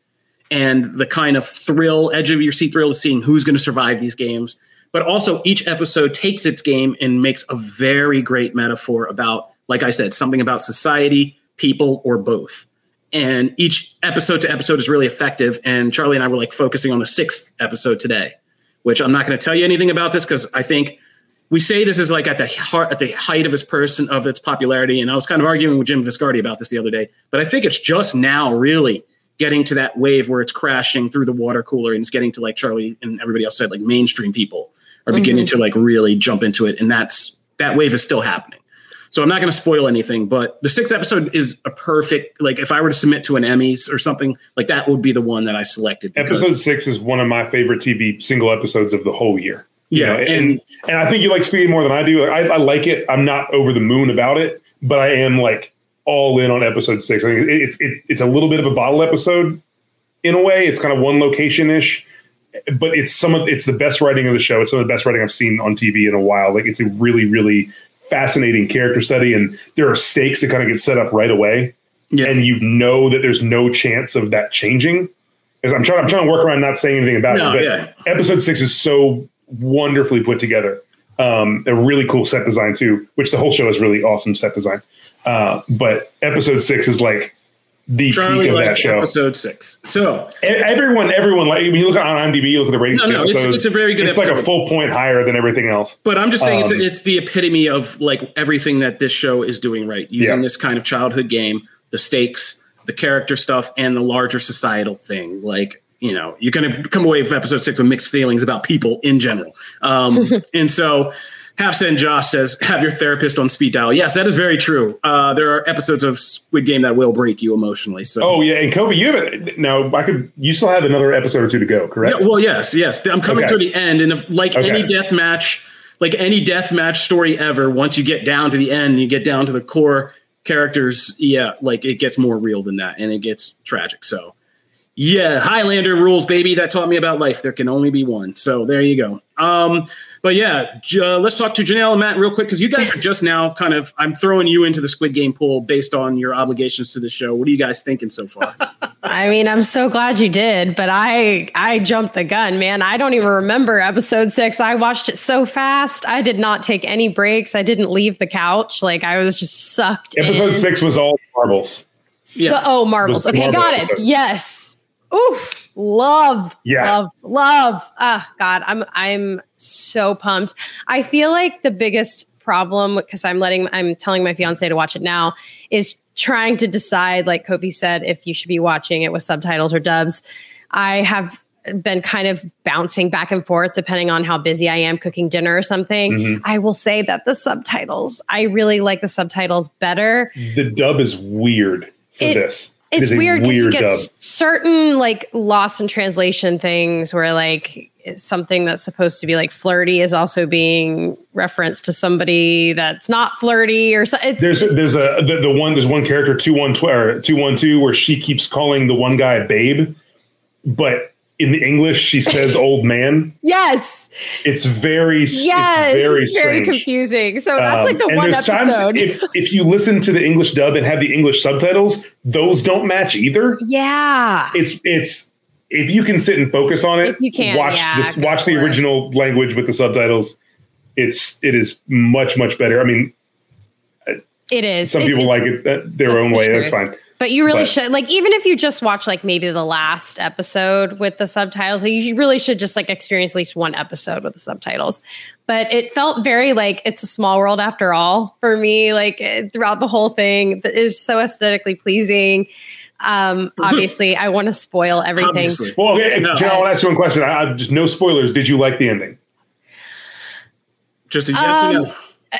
and the kind of thrill, edge of your seat thrill of seeing who's going to survive these games. But also, each episode takes its game and makes a very great metaphor about, like I said, something about society, people, or both. And each episode to episode is really effective. And Charlie and I were like focusing on the sixth episode today, which I'm not going to tell you anything about this because I think we say this is like at the heart, at the height of its person of its popularity. And I was kind of arguing with Jim Viscardi about this the other day, but I think it's just now really getting to that wave where it's crashing through the water cooler and it's getting to like Charlie and everybody else said, like mainstream people are beginning mm-hmm. to like really jump into it, and that's that wave is still happening. So I'm not going to spoil anything, but the sixth episode is a perfect like if I were to submit to an Emmys or something like that would be the one that I selected. Episode six is one of my favorite TV single episodes of the whole year. Yeah, know, and, and, and I think you like Speed more than I do. I, I, like it. I'm not over the moon about it, but I am like all in on episode six. I think it's it, it's a little bit of a bottle episode in a way. It's kind of one location ish, but it's some of it's the best writing of the show. It's some of the best writing I've seen on TV in a while. Like it's a really really fascinating character study, and there are stakes that kind of get set up right away, yeah. and you know that there's no chance of that changing. As I'm trying, I'm trying to work around not saying anything about no, it. But yeah. episode six is so wonderfully put together. Um, a really cool set design too, which the whole show is really awesome set design. Uh, but episode six is like the Charlie peak of that show. Episode six. So everyone, everyone like when you look on IMDb, you look at the ratings. No, no, it's, it's, a very good. It's episode. like a full point higher than everything else. But I'm just saying, um, it's, it's the epitome of like everything that this show is doing right, using yeah. this kind of childhood game, the stakes, the character stuff, and the larger societal thing. Like you know, you're going to come away with episode six with mixed feelings about people in general. Um, and so Half Cent Josh says, have your therapist on speed dial. Yes, that is very true. Uh, there are episodes of Squid Game that will break you emotionally. So, oh yeah, and Kofi, you haven't. Now, I could. You still have another episode or two to go, correct? Yeah, well, yes, yes. I'm coming okay. to the end, and if, like okay. any death match, like any death match story ever, once you get down to the end, you get down to the core characters. Yeah, like it gets more real than that, and it gets tragic. So. Yeah, Highlander rules, baby. That taught me about life. There can only be one. So there you go. Um, but yeah, uh, let's talk to Janelle and Matt real quick because you guys are just now kind of. I'm throwing you into the Squid Game pool based on your obligations to the show. What are you guys thinking so far? I mean, I'm so glad you did, but I I jumped the gun, man. I don't even remember episode six. I watched it so fast. I did not take any breaks. I didn't leave the couch. Like I was just sucked. Episode in. six was all marbles. Yeah. The, oh, marbles. Okay, marble got episode. it. Yes. Oof love yeah. love love ah oh, god i'm i'm so pumped i feel like the biggest problem because i'm letting i'm telling my fiance to watch it now is trying to decide like kofi said if you should be watching it with subtitles or dubs i have been kind of bouncing back and forth depending on how busy I am cooking dinner or something. Mm-hmm. I will say that the subtitles, I really like the subtitles better. The dub is weird for it, this it's weird because you get uh, dub. certain like lost in translation things where like something that's supposed to be like flirty is also being referenced to somebody that's not flirty or so. It's, there's a, there's a the, the one there's one character two one or two one two where she keeps calling the one guy babe, but in the English she says old man. Yes. It's very yes, it's very, it's very confusing. So that's um, like the one episode. if, if you listen to the English dub and have the English subtitles, those don't match either. Yeah. It's it's if you can sit and focus on it, if you can watch yeah, this watch the original it. language with the subtitles. It's it is much much better. I mean, it is. Some it's, people like it their own way. That's fine. But you really but, should like even if you just watch like maybe the last episode with the subtitles, like, you really should just like experience at least one episode with the subtitles. But it felt very like it's a small world after all for me. Like it, throughout the whole thing, it is so aesthetically pleasing. Um, obviously, I want to spoil everything. Obviously. Well, okay, no. Jen, I want to ask you one question. I, I, just no spoilers. Did you like the ending? Just a yes um, or no? Uh,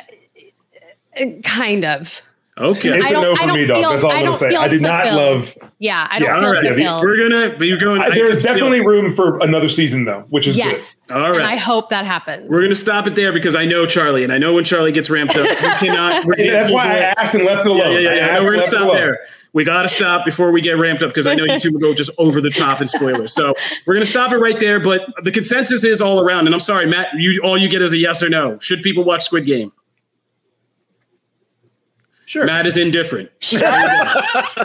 uh, kind of. Okay, it's a no for me, dog. That's all I'm gonna say. I did fulfilled. not love. Yeah, I don't yeah, feel right. fulfilled. We're gonna be going. I, there's definitely feel, room for another season, though, which is yes. Good. All right, and I hope that happens. We're gonna stop it there because I know Charlie, and I know when Charlie gets ramped up, we cannot. that's why I asked and left it alone. Yeah, yeah, yeah. we're gonna stop there. We got to stop before we get ramped up because I know you two will go just over the top in spoilers. So we're going to stop it right there. But the consensus is all around. And I'm sorry, Matt, you all you get is a yes or no. Should people watch Squid Game? Sure. Matt is indifferent.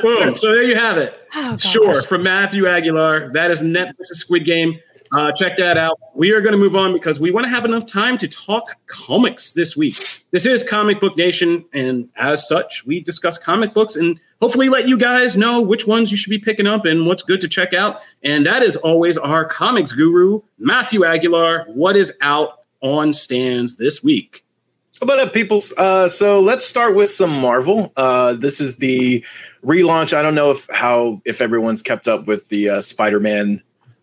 Boom. So there you have it. Oh, sure. From Matthew Aguilar. That is Netflix's Squid Game. Uh, check that out. We are going to move on because we want to have enough time to talk comics this week. This is Comic Book Nation, and as such, we discuss comic books and hopefully let you guys know which ones you should be picking up and what's good to check out. And that is always our comics guru, Matthew Aguilar. What is out on stands this week? What up, people? Uh, so let's start with some Marvel. Uh, this is the relaunch. I don't know if how if everyone's kept up with the uh, Spider-Man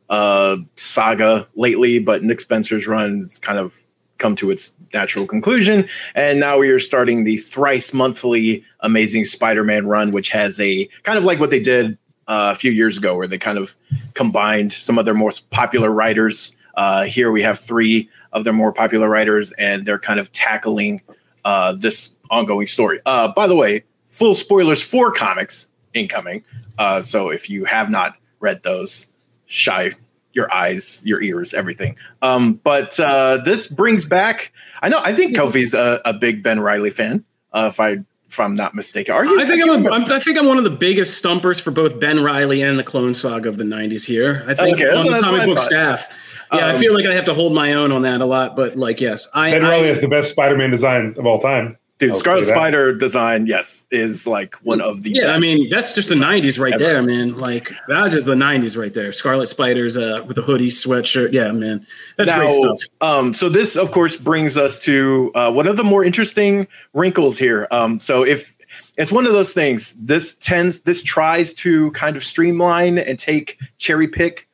uh, saga lately, but Nick Spencer's run is kind of come to its natural conclusion. And now we are starting the thrice monthly Amazing Spider Man run, which has a kind of like what they did uh, a few years ago, where they kind of combined some of their most popular writers. Uh, here we have three of their more popular writers, and they're kind of tackling uh, this ongoing story. Uh, by the way, full spoilers for comics incoming. Uh, so if you have not read those, shy your eyes, your ears, everything. Um, but uh, this brings back. I know. I think Kofi's a, a big Ben Riley fan. Uh, if I if I'm not mistaken. Are you? I think I'm, a, I'm. I think I'm one of the biggest stumpers for both Ben Riley and the Clone Saga of the '90s. Here, I think okay, on the comic book staff. Yeah, um, I feel like I have to hold my own on that a lot. But like, yes, I. Ben Riley has the best Spider-Man design of all time. Dude, I'll Scarlet Spider design, yes, is like one of the. Yeah, I mean that's just the '90s right ever. there, man. Like that is just the '90s right there. Scarlet Spider's uh, with a hoodie, sweatshirt. Yeah, man, that's now, great stuff. Um, so this, of course, brings us to uh, one of the more interesting wrinkles here. Um, so if it's one of those things, this tends, this tries to kind of streamline and take cherry pick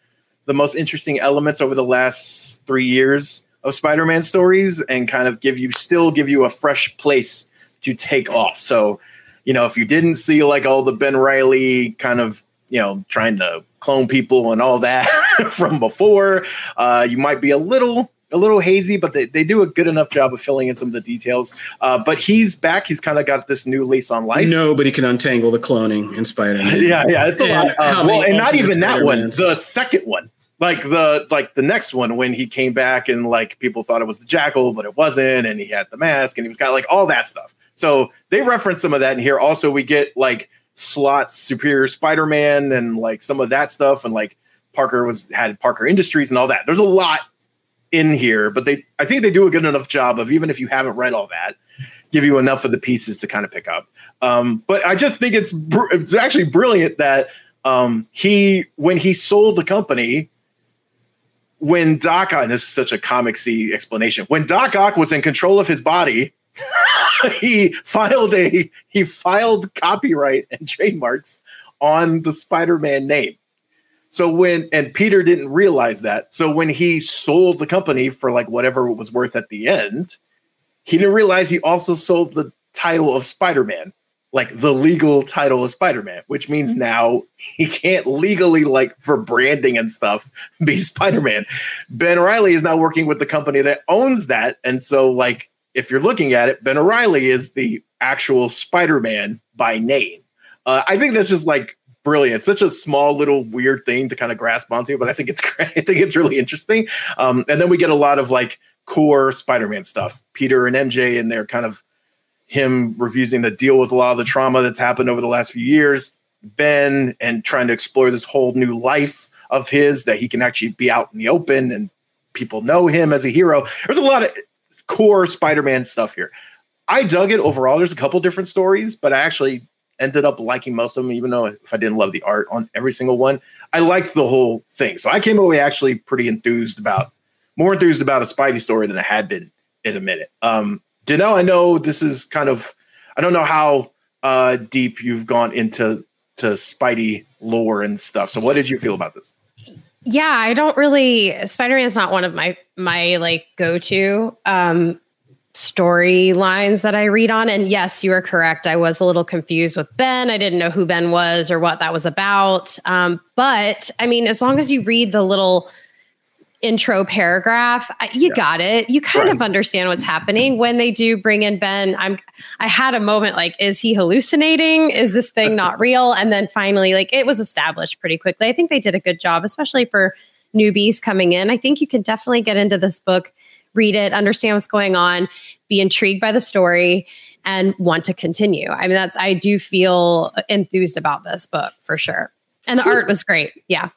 the most interesting elements over the last three years of Spider-Man stories and kind of give you still give you a fresh place to take off. So, you know, if you didn't see like all the Ben Riley kind of, you know, trying to clone people and all that from before, uh, you might be a little a little hazy, but they, they do a good enough job of filling in some of the details. Uh, but he's back. He's kind of got this new lease on life. Nobody can untangle the cloning in Spider-Man. yeah, yeah, it's a and lot. Uh, well, and not even that one. The second one like the like the next one when he came back and like people thought it was the jackal but it wasn't and he had the mask and he was kind of like all that stuff. So they reference some of that in here. Also we get like slots superior spider-man and like some of that stuff and like parker was had parker industries and all that. There's a lot in here but they i think they do a good enough job of even if you haven't read all that give you enough of the pieces to kind of pick up. Um, but i just think it's br- it's actually brilliant that um, he when he sold the company when Doc Ock, and this is such a comic see explanation, when Doc Ock was in control of his body, he filed a he filed copyright and trademarks on the Spider-Man name. So when and Peter didn't realize that. So when he sold the company for like whatever it was worth at the end, he didn't realize he also sold the title of Spider-Man like the legal title of Spider-Man, which means mm-hmm. now he can't legally like for branding and stuff be Spider-Man. Ben Riley is now working with the company that owns that, and so like if you're looking at it, Ben Riley is the actual Spider-Man by name. Uh, I think that's just like brilliant. Such a small little weird thing to kind of grasp onto, but I think it's great. I think it's really interesting. Um, and then we get a lot of like core Spider-Man stuff. Peter and MJ and their kind of him refusing to deal with a lot of the trauma that's happened over the last few years, Ben, and trying to explore this whole new life of his that he can actually be out in the open and people know him as a hero. There's a lot of core Spider-Man stuff here. I dug it overall. There's a couple different stories, but I actually ended up liking most of them, even though if I didn't love the art on every single one, I liked the whole thing. So I came away actually pretty enthused about, more enthused about a Spidey story than I had been in a minute. Um, Danelle, I know this is kind of I don't know how uh, deep you've gone into to Spidey lore and stuff. So what did you feel about this? Yeah, I don't really Spider-Man is not one of my my like go-to um storylines that I read on. And yes, you are correct. I was a little confused with Ben. I didn't know who Ben was or what that was about. Um, but I mean, as long as you read the little intro paragraph you yeah. got it. You kind right. of understand what's mm-hmm. happening when they do bring in ben. I'm i had a moment like is he hallucinating? Is this thing not real? And then finally like it was established pretty quickly. I think they did a good job especially for newbies coming in. I think you can definitely get into this book read it understand what's going on be intrigued by the story and want to continue. I mean that's i do feel enthused about this book for sure. And the hmm. art was great. Yeah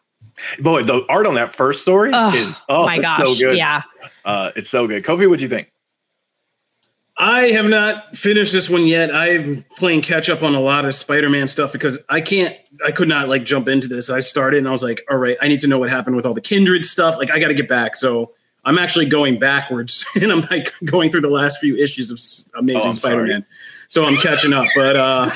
Boy, the art on that first story oh, is oh my gosh, so good. Yeah, uh, it's so good. Kofi, what do you think? I have not finished this one yet. I'm playing catch up on a lot of Spider-Man stuff because I can't. I could not like jump into this. I started and I was like, all right, I need to know what happened with all the kindred stuff. Like, I got to get back. So I'm actually going backwards and I'm like going through the last few issues of Amazing oh, Spider-Man. Sorry so I'm catching up. But uh,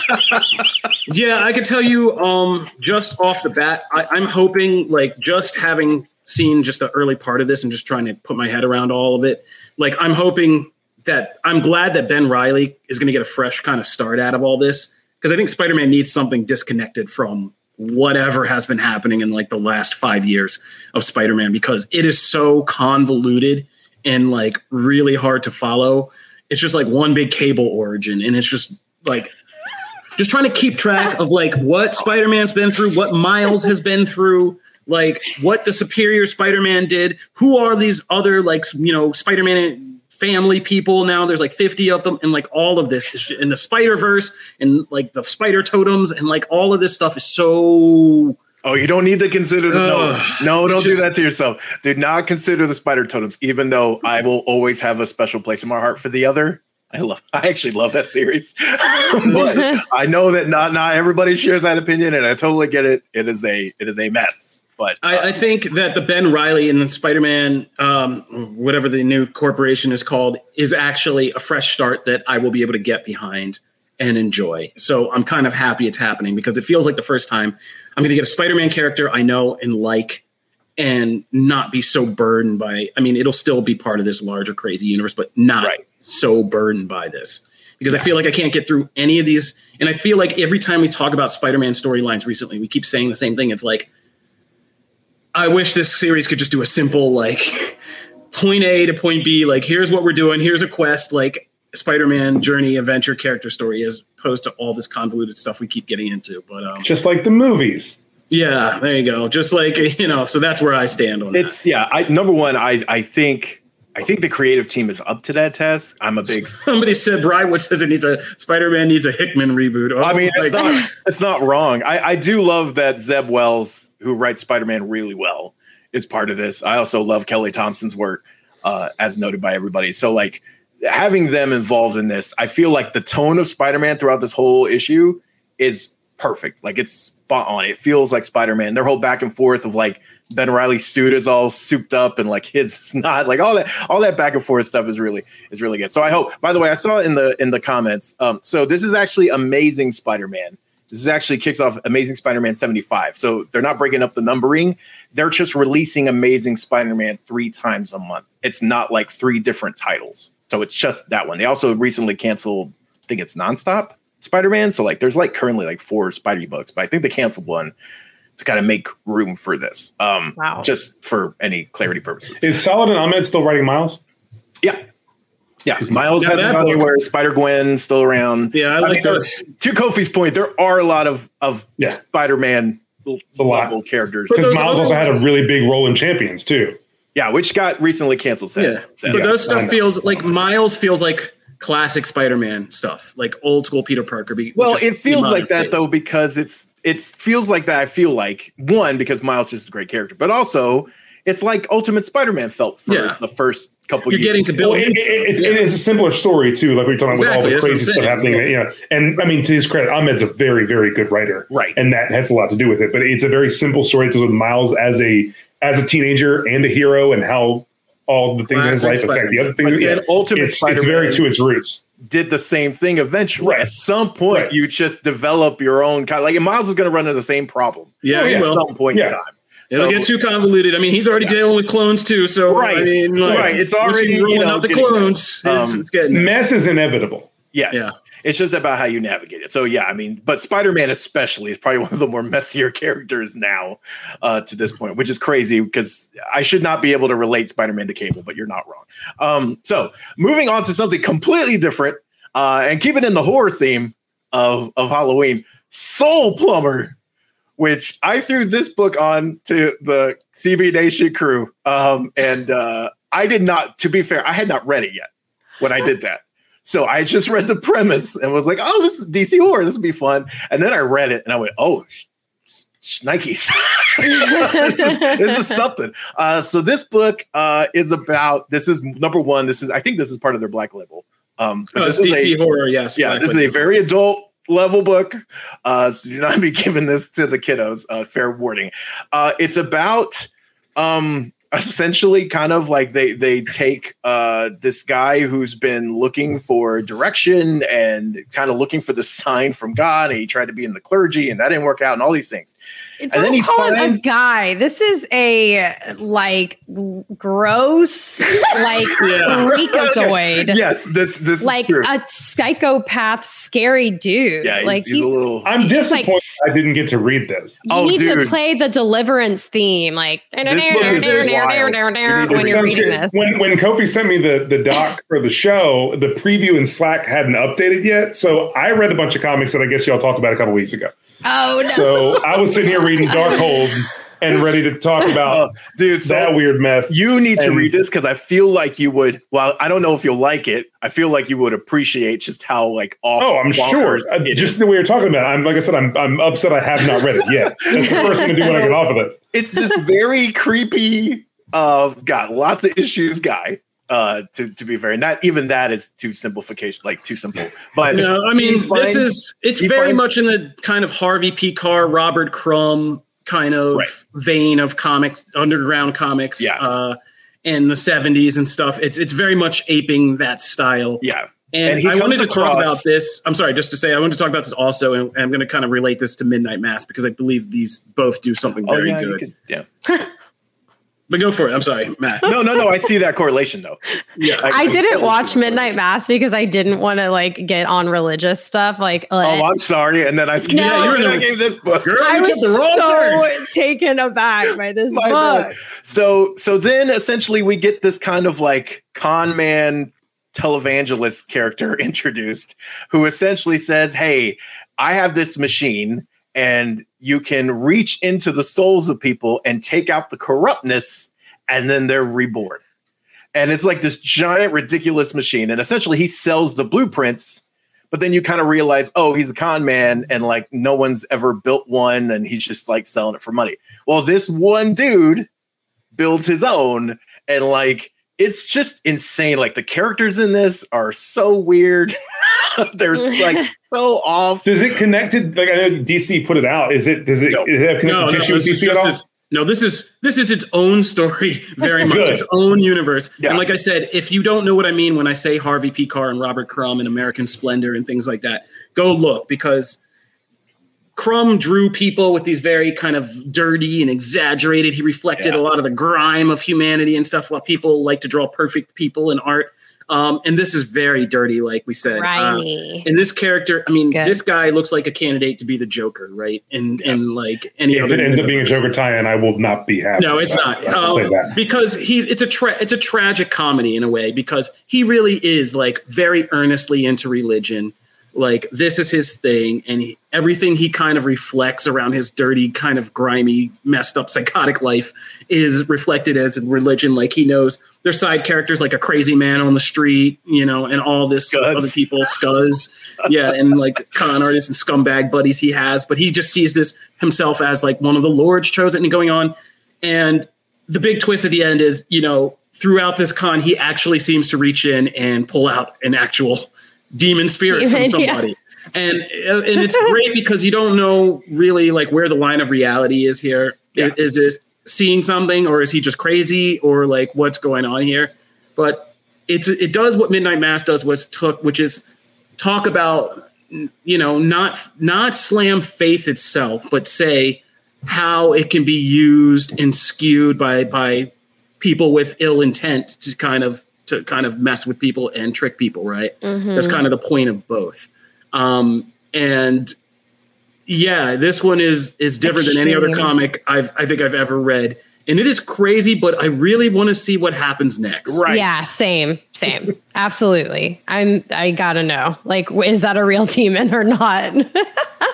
yeah, I could tell you um, just off the bat, I, I'm hoping like just having seen just the early part of this and just trying to put my head around all of it. Like I'm hoping that I'm glad that Ben Riley is going to get a fresh kind of start out of all this because I think Spider-Man needs something disconnected from whatever has been happening in like the last 5 years of Spider-Man because it is so convoluted and like really hard to follow. It's just like one big cable origin and it's just like just trying to keep track of like what Spider-Man's been through, what Miles has been through, like what the superior Spider-Man did, who are these other like you know Spider-Man family people now? There's like 50 of them and like all of this is in the Spider-Verse and like the spider totems and like all of this stuff is so Oh, you don't need to consider the no, no, don't just- do that to yourself. Do not consider the spider totems, even though I will always have a special place in my heart for the other. I love I actually love that series. but I know that not not everybody shares that opinion, and I totally get it. It is a it is a mess. But uh, I, I think that the Ben Riley and the Spider-Man, um, whatever the new corporation is called, is actually a fresh start that I will be able to get behind and enjoy. So I'm kind of happy it's happening because it feels like the first time I'm going to get a Spider-Man character I know and like, and not be so burdened by. I mean, it'll still be part of this larger crazy universe, but not Right. so burdened by this. Because I feel like I can't get through any of these, and I feel like every time we talk about Spider-Man storylines recently, we keep saying the same thing. It's like I wish this series could just do a simple like point A to point B. Like here's what we're doing. Here's a quest. Like Spider-Man journey adventure character story, as opposed to all this convoluted stuff we keep getting into. But um, Just like the movies. yeah, there you go. Just like you know, so that's where I stand on it. it's yeah. I number one, I I think I think the creative team is up to that task. I'm a big. Somebody said Briarwood says it needs a Spider-Man needs a Hickman reboot. Oh, I mean, it's my not, it's not wrong. I, I do love that Zeb Wells, who writes Spider Man really well, is part of this. I also love Kelly Thompson's work, uh, as noted by everybody. So, like, having them involved in this, I feel like the tone of Spider Man throughout this whole issue is perfect. Like, it's spot on. It feels like Spider Man. Their whole back and forth of like, Ben Riley's suit is all souped up and like his is not like all that all that back and forth stuff is really is really good. So I hope. By the way, I saw in the in the comments. Um, so this is actually Amazing Spider-Man. This is actually kicks off Amazing Spider-Man 75. So they're not breaking up the numbering. They're just releasing Amazing Spider-Man three times a month. It's not like three different titles. So it's just that one. They also recently canceled. I think it's nonstop Spider-Man. So like there's like currently like four Spidey books, but I think they canceled one to kind of make room for this. Um, Wow. Just for any clarity purposes. Is Saladin Ahmed still writing Miles? Yeah. Yeah. Miles Now hasn't that gone anywhere. Spider Gwen still around. Yeah, I I like mean, those. to Kofi's point, there are a lot of of Yeah. Spider-Man a lot. level characters. Because Miles other also had a really big role in Champions too. Yeah, which got recently canceled. Sad, Yeah, sad. but those stuff feels like Miles feels like classic Spider-Man stuff, like old school Peter Parker. Be, well, it feels like that face. though because it's it feels like that. I feel like one because Miles is a great character, but also it's like Ultimate Spider-Man felt for Yeah. the first couple. You're years. getting to build. Well, it, it, it, Yeah. it's a simpler story too, like we were talking Exactly, about all the what crazy stuff saying. happening. You know, and I mean, to his credit, Ahmed's a very, very good writer, Right. And that has a lot to do with it. But it's a very simple story to with Miles as a as a teenager and a hero, and how all the things in his life Classic affect the other things. But Yeah, Ultimate it's, it's very to its roots. did the same thing eventually. Right. At some point, Right. you just develop your own kind. Of, Like Miles is going to run into the same problem. Yeah, Oh, yeah. at some point Yeah. in time. It'll So- get too convoluted. I mean, he's already dealing with clones too. So Right, I mean, like, right. It's already, you're know, out the getting there. clones. It's, Um, it's getting Mess is inevitable. Yes. Yeah. It's just about how you navigate it. So yeah, I mean, but Spider-Man especially is probably one of the more messier characters now uh, to this point, which is crazy because I should not be able to relate Spider-Man to Cable, but you're not wrong. Um, so moving on to something completely different uh, and keeping in the horror theme of of Halloween, Soul Plumber, which I threw this book on to the CB Nation crew, um, and uh, I did not. To be fair, I had not read it yet when I did that. So I just read the premise and was like, "Oh, this is DC horror. This would be fun." And then I read it and I went, "Oh, Nikes, this, is, this is something." Uh, so this book uh, is about. This is number one. This is I think this is part of their Black Label. Um, Oh, this it's is a- DC horror. Yes. yeah, Black this is a very adult level book. Uh, so do not be giving this to the kiddos. Uh, fair warning. Uh, it's about um, essentially kind of like they they take uh this guy who's been looking for direction and kind of looking for the sign from God and he tried to be in the clergy and that didn't work out and all these things. Don't and then he call finds him a guy. This is a like gross, like freakazoid. yes, this this Like is true. a psychopath, scary dude. yeah, he's, like he's a little I'm He's like- disappointed I didn't get to read this. you Oh, need to play the deliverance theme, like book is wild. You need to when you're reading this. When when Kofi sent me the the doc for the show, the preview in Slack hadn't updated yet. So I read a bunch of comics that I guess y'all talked about a couple weeks ago. Oh no! So I was sitting here reading Darkhold and ready to talk Oh, about dude, so that weird mess. you need to read this because I feel like you would. Well, I don't know if you'll like it. I feel like you would appreciate just how like off. Oh, I'm sure. bonkers Uh, it just is. the way you're talking about it. I'm like I said, I'm I'm upset I have not read it yet. That's the first thing to do when I get off of this. it's this very creepy. Uh, got lots of issues guy. Uh, to to be very not even that is too simplification, like too simple. But No, I mean finds- this is it's very finds- much in the kind of Harvey Pekar, Robert Crumb kind of Right. vein of comics, underground comics, Yeah. uh, in the '70s and stuff. It's it's very much aping that style. yeah, And, And I wanted to comes talk about this. I'm sorry, just to say, I wanted to talk about this also, and, and I'm going to kind of relate this to Midnight Mass because I believe these both do something oh very yeah, good. could- yeah. But go for it. I'm sorry, Matt. No, no, no. I see that correlation though. Yeah. I didn't watch Midnight Mass because I didn't want to like get on religious stuff. Like, Oh, I'm sorry. And then I, No. yeah, you're in I the- gave this book. Girl, I you was took the turn. so taken aback by this book. bad. So so then essentially we get this kind of like con man televangelist character introduced who essentially says, Hey, I have this machine and you can reach into the souls of people and take out the corruptness and then they're reborn. And it's like this giant, ridiculous machine. And essentially he sells the blueprints, but then you kind of realize, oh, he's a con man and like no one's ever built one and he's just like selling it for money. Well, this one dude builds his own and like it's just insane like the characters in this are so weird they're like so off Does it connected? Like I know DC put it out. Is it? Does it, No. does it have connected no, tissue with DC at all? its- no, this is this is its own story, very much its own universe. Yeah. And like I said, if you don't know what I mean when I say Harvey Pekar and Robert Crumb and American Splendor and things like that, go look because Crumb drew people with these very kind of dirty and exaggerated. He reflected Yeah. a lot of the grime of humanity and stuff. While people like to draw perfect people in art, um, and this is very dirty, like we said. Uh, and this character, I mean, Good. this guy looks like a candidate to be the Joker, right? And and like any if other it ends up being a. Joker tie-in, I will not be happy. No, it's not. that. I have say Um, that. because he it's a tra- it's a tragic comedy in a way because he really is like very earnestly into religion. Like this is his thing, and he, everything he kind of reflects around his dirty, kind of grimy, messed up, psychotic life is reflected as in religion. Like he knows there's side characters like a crazy man on the street, you know, and all this Scuzz. other people, scuzz, yeah, and like con artists and scumbag buddies he has. But he just sees this himself as like one of the Lord's chosen and going on. And the big twist at the end is, you know, throughout this con, he actually seems to reach in and pull out an actual demon spirit Demon, from yeah. somebody. And uh, and it's great because you don't know really like where the line of reality is here. Yeah. Is this seeing something or is he just crazy or like what's going on here? But it's it does what Midnight Mass does was took which is talk about you know not not slam faith itself but say how it can be used and skewed by by people with ill intent to kind of to kind of mess with people and trick people right Mhm. that's kind of the point of both um and yeah this one is is different than any other comic i've i think i've ever read and it is crazy but i really want to see what happens next Right. Yeah, same, same. Absolutely. I'm I gotta know. Like, is that a real demon or not?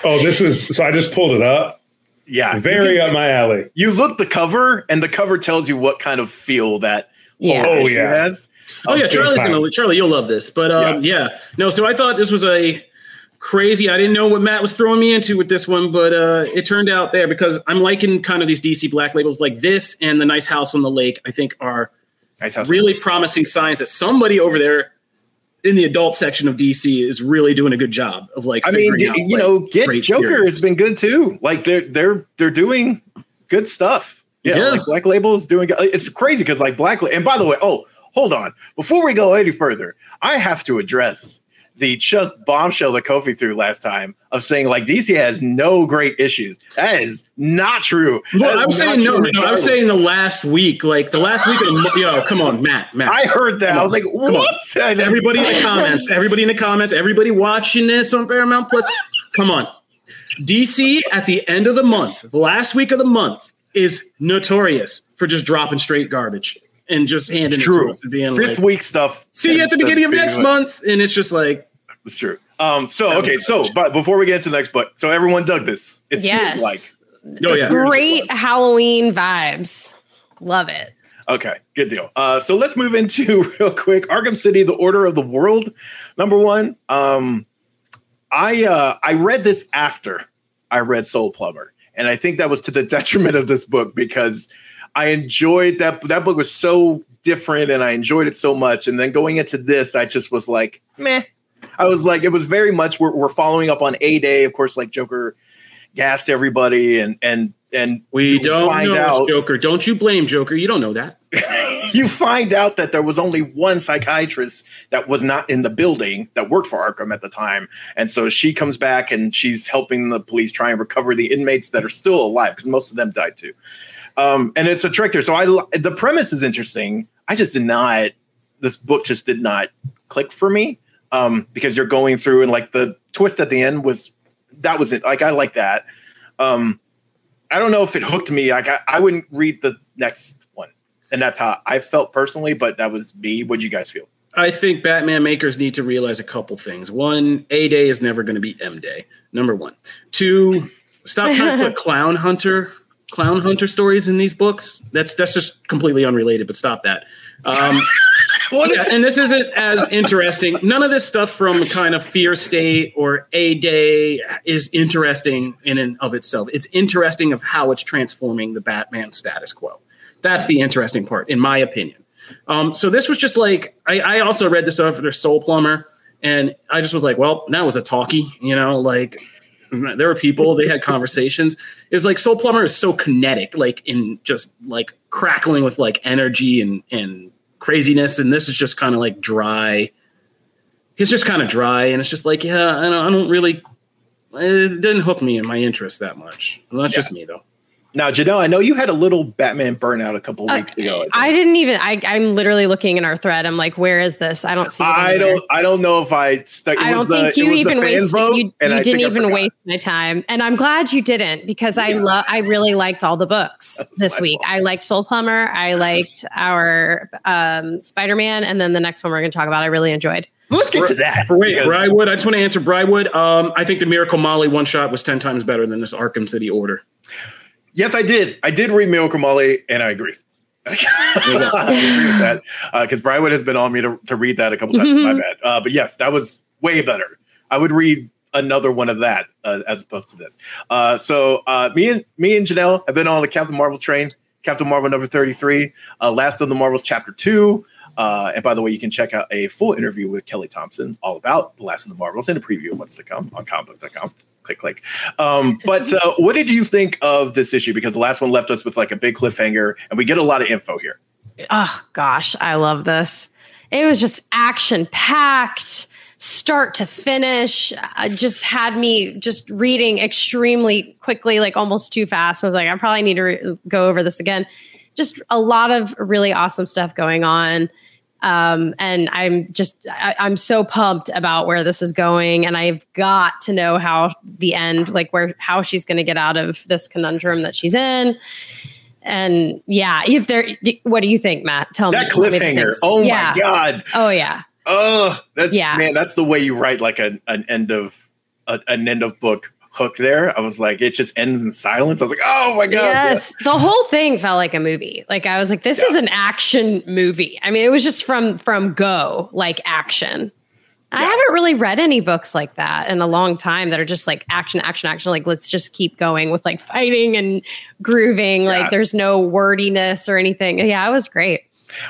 Oh, this is so. I just pulled it up. yeah Very you, can- up my alley. you look the cover and the cover tells you what kind of feel that Yeah. whole Oh, issue yeah. has Oh yeah, Charlie's time. gonna Charlie, you'll love this. But um, yeah. no. So I thought this was a crazy. I didn't know what Matt was throwing me into with this one, but uh, it turned out there because I'm liking kind of these DC black labels like this and the Nice House on the Lake. I think are nice house really promising signs that somebody over there in the adult section of DC is really doing a good job of like. I mean, out, you like, know, Get Joker has been good too. Like they're they're they're doing good stuff. Yeah, Yeah. like Black Label is doing. It's crazy because like Black. And by the way, oh, hold on. Before we go any further, I have to address the just bombshell that Kofi threw last time of saying like DC has no great issues. That is not true. Well, I'm saying no, no, I'm saying the last week, like the last week of yo, come on, Matt, Matt. I heard that. I was like, what? Everybody in the comments, everybody in the comments, everybody watching this on Paramount Plus, come on. DC at the end of the month, the last week of the month, is notorious for just dropping straight garbage and just handing It's it to true. us and being Fifth like, week stuff. see you at the beginning of next month, and it's just like, It's true. Um. So okay. So, but before we get into the next book, so everyone dug this. It Yes. seems like oh yeah, Great Halloween vibes. Love it. Okay, good deal. Uh, so let's move into real quick Arkham City: The Order of the World. Number one, um, I uh, I read this after I read Soul Plumber, and I think that was to the detriment of this book because I enjoyed that that book was so different, and I enjoyed it so much. And then going into this, I just was like, meh. I was like, it was very much we're, we're following up on A Day, of course, like Joker gassed everybody, and and and we don't find know out- Joker. Don't you blame Joker? You don't know that. you find out that there was only one psychiatrist that was not in the building that worked for Arkham at the time. And so she comes back and she's helping the police try and recover the inmates that are still alive because most of them died too. Um, and it's a trick there. So I the premise is interesting. I just did not this book just did not click for me um, because you're going through and like the twist at the end was that was it. Like I like that. Um, I don't know if it hooked me. Like I, I wouldn't read the next one, and that's how I felt personally. But that was me. What do you guys feel? I think Batman makers need to realize a couple things. One, A Day is never going to be M Day. Number one. Two, stop trying to put clown hunter clown hunter stories in these books. That's that's just completely unrelated. But stop that. Um, yeah, and this isn't as interesting. None of this stuff from kind of Fear State or A Day is interesting in and of itself. It's interesting of how it's transforming the Batman status quo. That's the interesting part, in my opinion. Um, so this was just like I, I also read this their Soul Plumber, and I just was like, well, that was a talkie, you know, like Mm-hmm. there were people, they had conversations. It was like Soul Plumber is so kinetic, like in just like crackling with like energy and and craziness, and this is just kind of like dry. It's just kind of dry, and it's just like, yeah, I don't, I don't really. It didn't hook me in my interest that much. Well, that's just me though. Now, Janelle, I know you had a little Batman burnout a couple Uh, weeks ago. I didn't even. I, I'm literally looking in our thread. I'm like, where is this? I don't see. It I don't. I don't know if I stuck. I don't think you even wasted. You, you didn't even waste my time, and I'm glad you didn't because I love. I really liked all the books this week. fault. I liked Soul Plumber. I liked our um, Spider Man, and then the next one we're going to talk about. I really enjoyed. Let's get to that. Wait, because- Briarwood. I just want to answer Briarwood. Um, I think the Miracle Molly one shot was ten times better than this Arkham City order. Yes, I did. I did read Miracle Molly, and I agree. I agree with that because Brianwood has been on me to, to read that a couple times. My bad, uh, but yes, that was way better. I would read another one of that uh, as opposed to this. Uh, so uh, me and me and Janelle have been on the Captain Marvel train. Captain Marvel number thirty three, uh, Last of the Marvels chapter two. Uh, and by the way, you can check out a full interview with Kelly Thompson all about the Last of the Marvels and a preview of what's to come on comicbook.com. Click, click. Um, but uh, what did you think of this issue? Because the last one left us with like a big cliffhanger, and we get a lot of info here. Oh gosh, I love this. It was just action packed, start to finish. Just had me just reading extremely quickly, like almost too fast. I was like, I probably need to re- go over this again. Just a lot of really awesome stuff going on. Um, and I'm just, I, I'm so pumped about where this is going. And I've got to know how the end, like where, how she's going to get out of this conundrum that she's in. And yeah, if there, what do you think, Matt? Tell That me. Me the cliffhanger. things. Oh Yeah. my god. Oh yeah. Oh, that's Yeah. man. That's the way you write like an, an end of a, an end of book hook. There, I was like, it just ends in silence. I was like, oh my god. Yes, the whole thing felt like a movie. Like I was like, this is an action movie. I mean, it was just from from go like action. I haven't really read any books like that in a long time that are just like action, action, action. Like let's just keep going with like fighting and grooving. Yeah. Like there's no wordiness or anything. Yeah, it was great.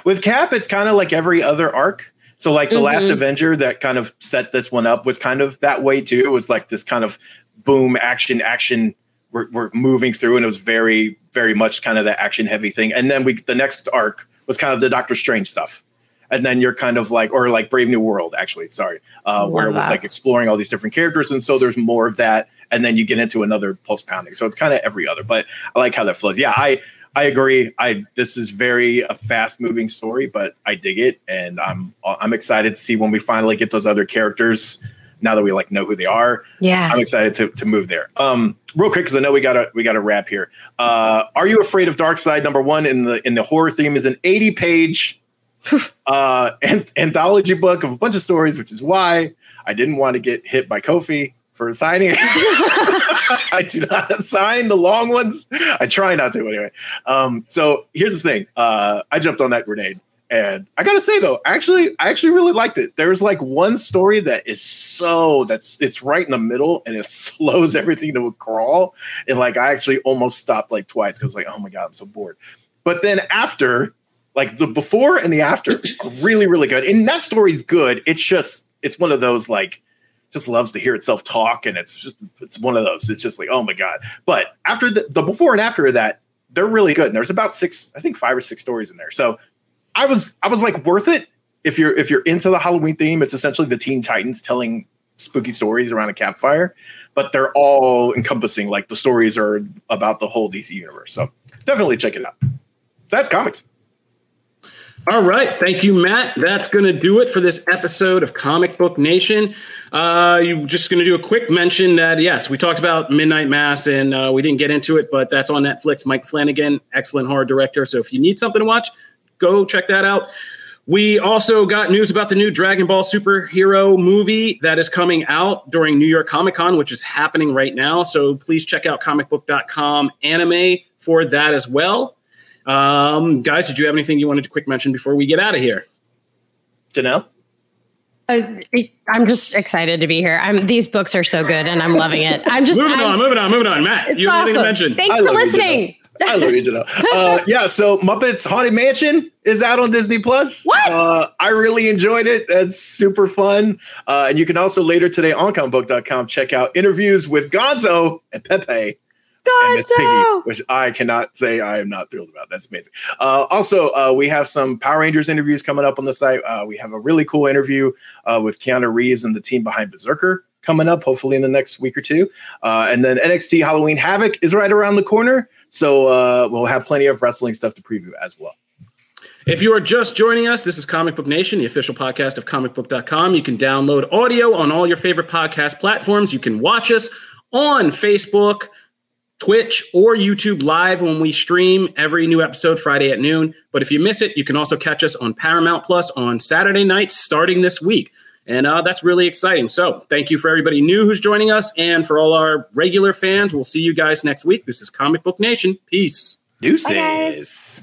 With Cap, it's kind of like every other arc. So like the last Mhm. Avenger that kind of set this one up was kind of that way too. It was like this kind of boom action action we're, we're moving through, and it was very very much kind of the action heavy thing. And then we the next arc was kind of the Doctor Strange stuff. And then you're kind of like, or like Brave New World, actually, sorry, uh, where it was that. like exploring all these different characters. And so there's more of that. And then you get into another pulse pounding. So it's kind of every other, but I like how that flows. Yeah, I, I agree. I this is very a fast moving story, but I dig it, and I'm I'm excited to see when we finally get those other characters. Now that we like know who they are, Yeah. I'm excited to, to move there. Um, real quick, because I know we gotta we gotta wrap here. Uh, Are you afraid of Darkseid? Number one in the in the horror theme is an 80 page uh, an- anthology book of a bunch of stories, which is why I didn't want to get hit by Kofi for signing. I do not sign the long ones. I try not to anyway. Um, so here's the thing. Uh, I jumped on that grenade. And I gotta say though, actually, I actually really liked it. There's like one story that is so that's it's right in the middle and it slows everything to a crawl. And like I actually almost stopped like twice because like, oh my god, I'm so bored. But then after, like the before and the after are really, really good. And that story's good. It's just it's one of those like just loves to hear itself talk, and it's just it's one of those. It's just like, oh my god. But after the, the before and after that, they're really good. And there's about six, I think five or six stories in there. So I was I was like worth it if you're if you're into the Halloween theme. It's essentially the Teen Titans telling spooky stories around a campfire, but they're all encompassing. Like the stories are about the whole DC universe. So definitely check it out. That's comics. All right. Thank you, Matt. That's going to do it for this episode of Comic Book Nation. Uh, you just going to do a quick mention that, yes, we talked about Midnight Mass and uh, we didn't get into it, but that's on Netflix. Mike Flanagan, excellent horror director. So if you need something to watch, go check that out. We also got news about the new Dragon Ball superhero movie that is coming out during New York Comic Con, which is happening right now. So please check out comicbook.com anime for that as well. Um, guys, did you have anything you wanted to quick mention before we get out of here? Janelle? Uh, I'm just excited to be here. I'm these books are so good and I'm loving it. I'm just moving I'm on, just- moving on, moving on. Matt, you have anything to mention? Thanks I for listening. you, I love you, Janelle. Uh, yeah, so Muppets Haunted Mansion is out on Disney Plus. What? Uh, I really enjoyed it. That's super fun. Uh, and you can also later today on comicbook.com check out interviews with Gonzo and Pepe and Miss Piggy, which I cannot say I am not thrilled about. That's amazing. Uh, also, uh, we have some Power Rangers interviews coming up on the site. Uh, we have a really cool interview uh, with Keanu Reeves and the team behind BRZRKR coming up, hopefully in the next week or two. Uh, and then NXT Halloween Havoc is right around the corner. So uh, we'll have plenty of wrestling stuff to preview as well. If you are just joining us, this is Comic Book Nation, the official podcast of comicbook.com. You can download audio on all your favorite podcast platforms. You can watch us on Facebook, Twitch, or YouTube live when we stream every new episode Friday at noon. But if you miss it, you can also catch us on Paramount Plus on Saturday nights starting this week. And uh, that's really exciting. So thank you for everybody new who's joining us. And for all our regular fans, we'll see you guys next week. This is Comic Book Nation. Peace. Deuces. guys.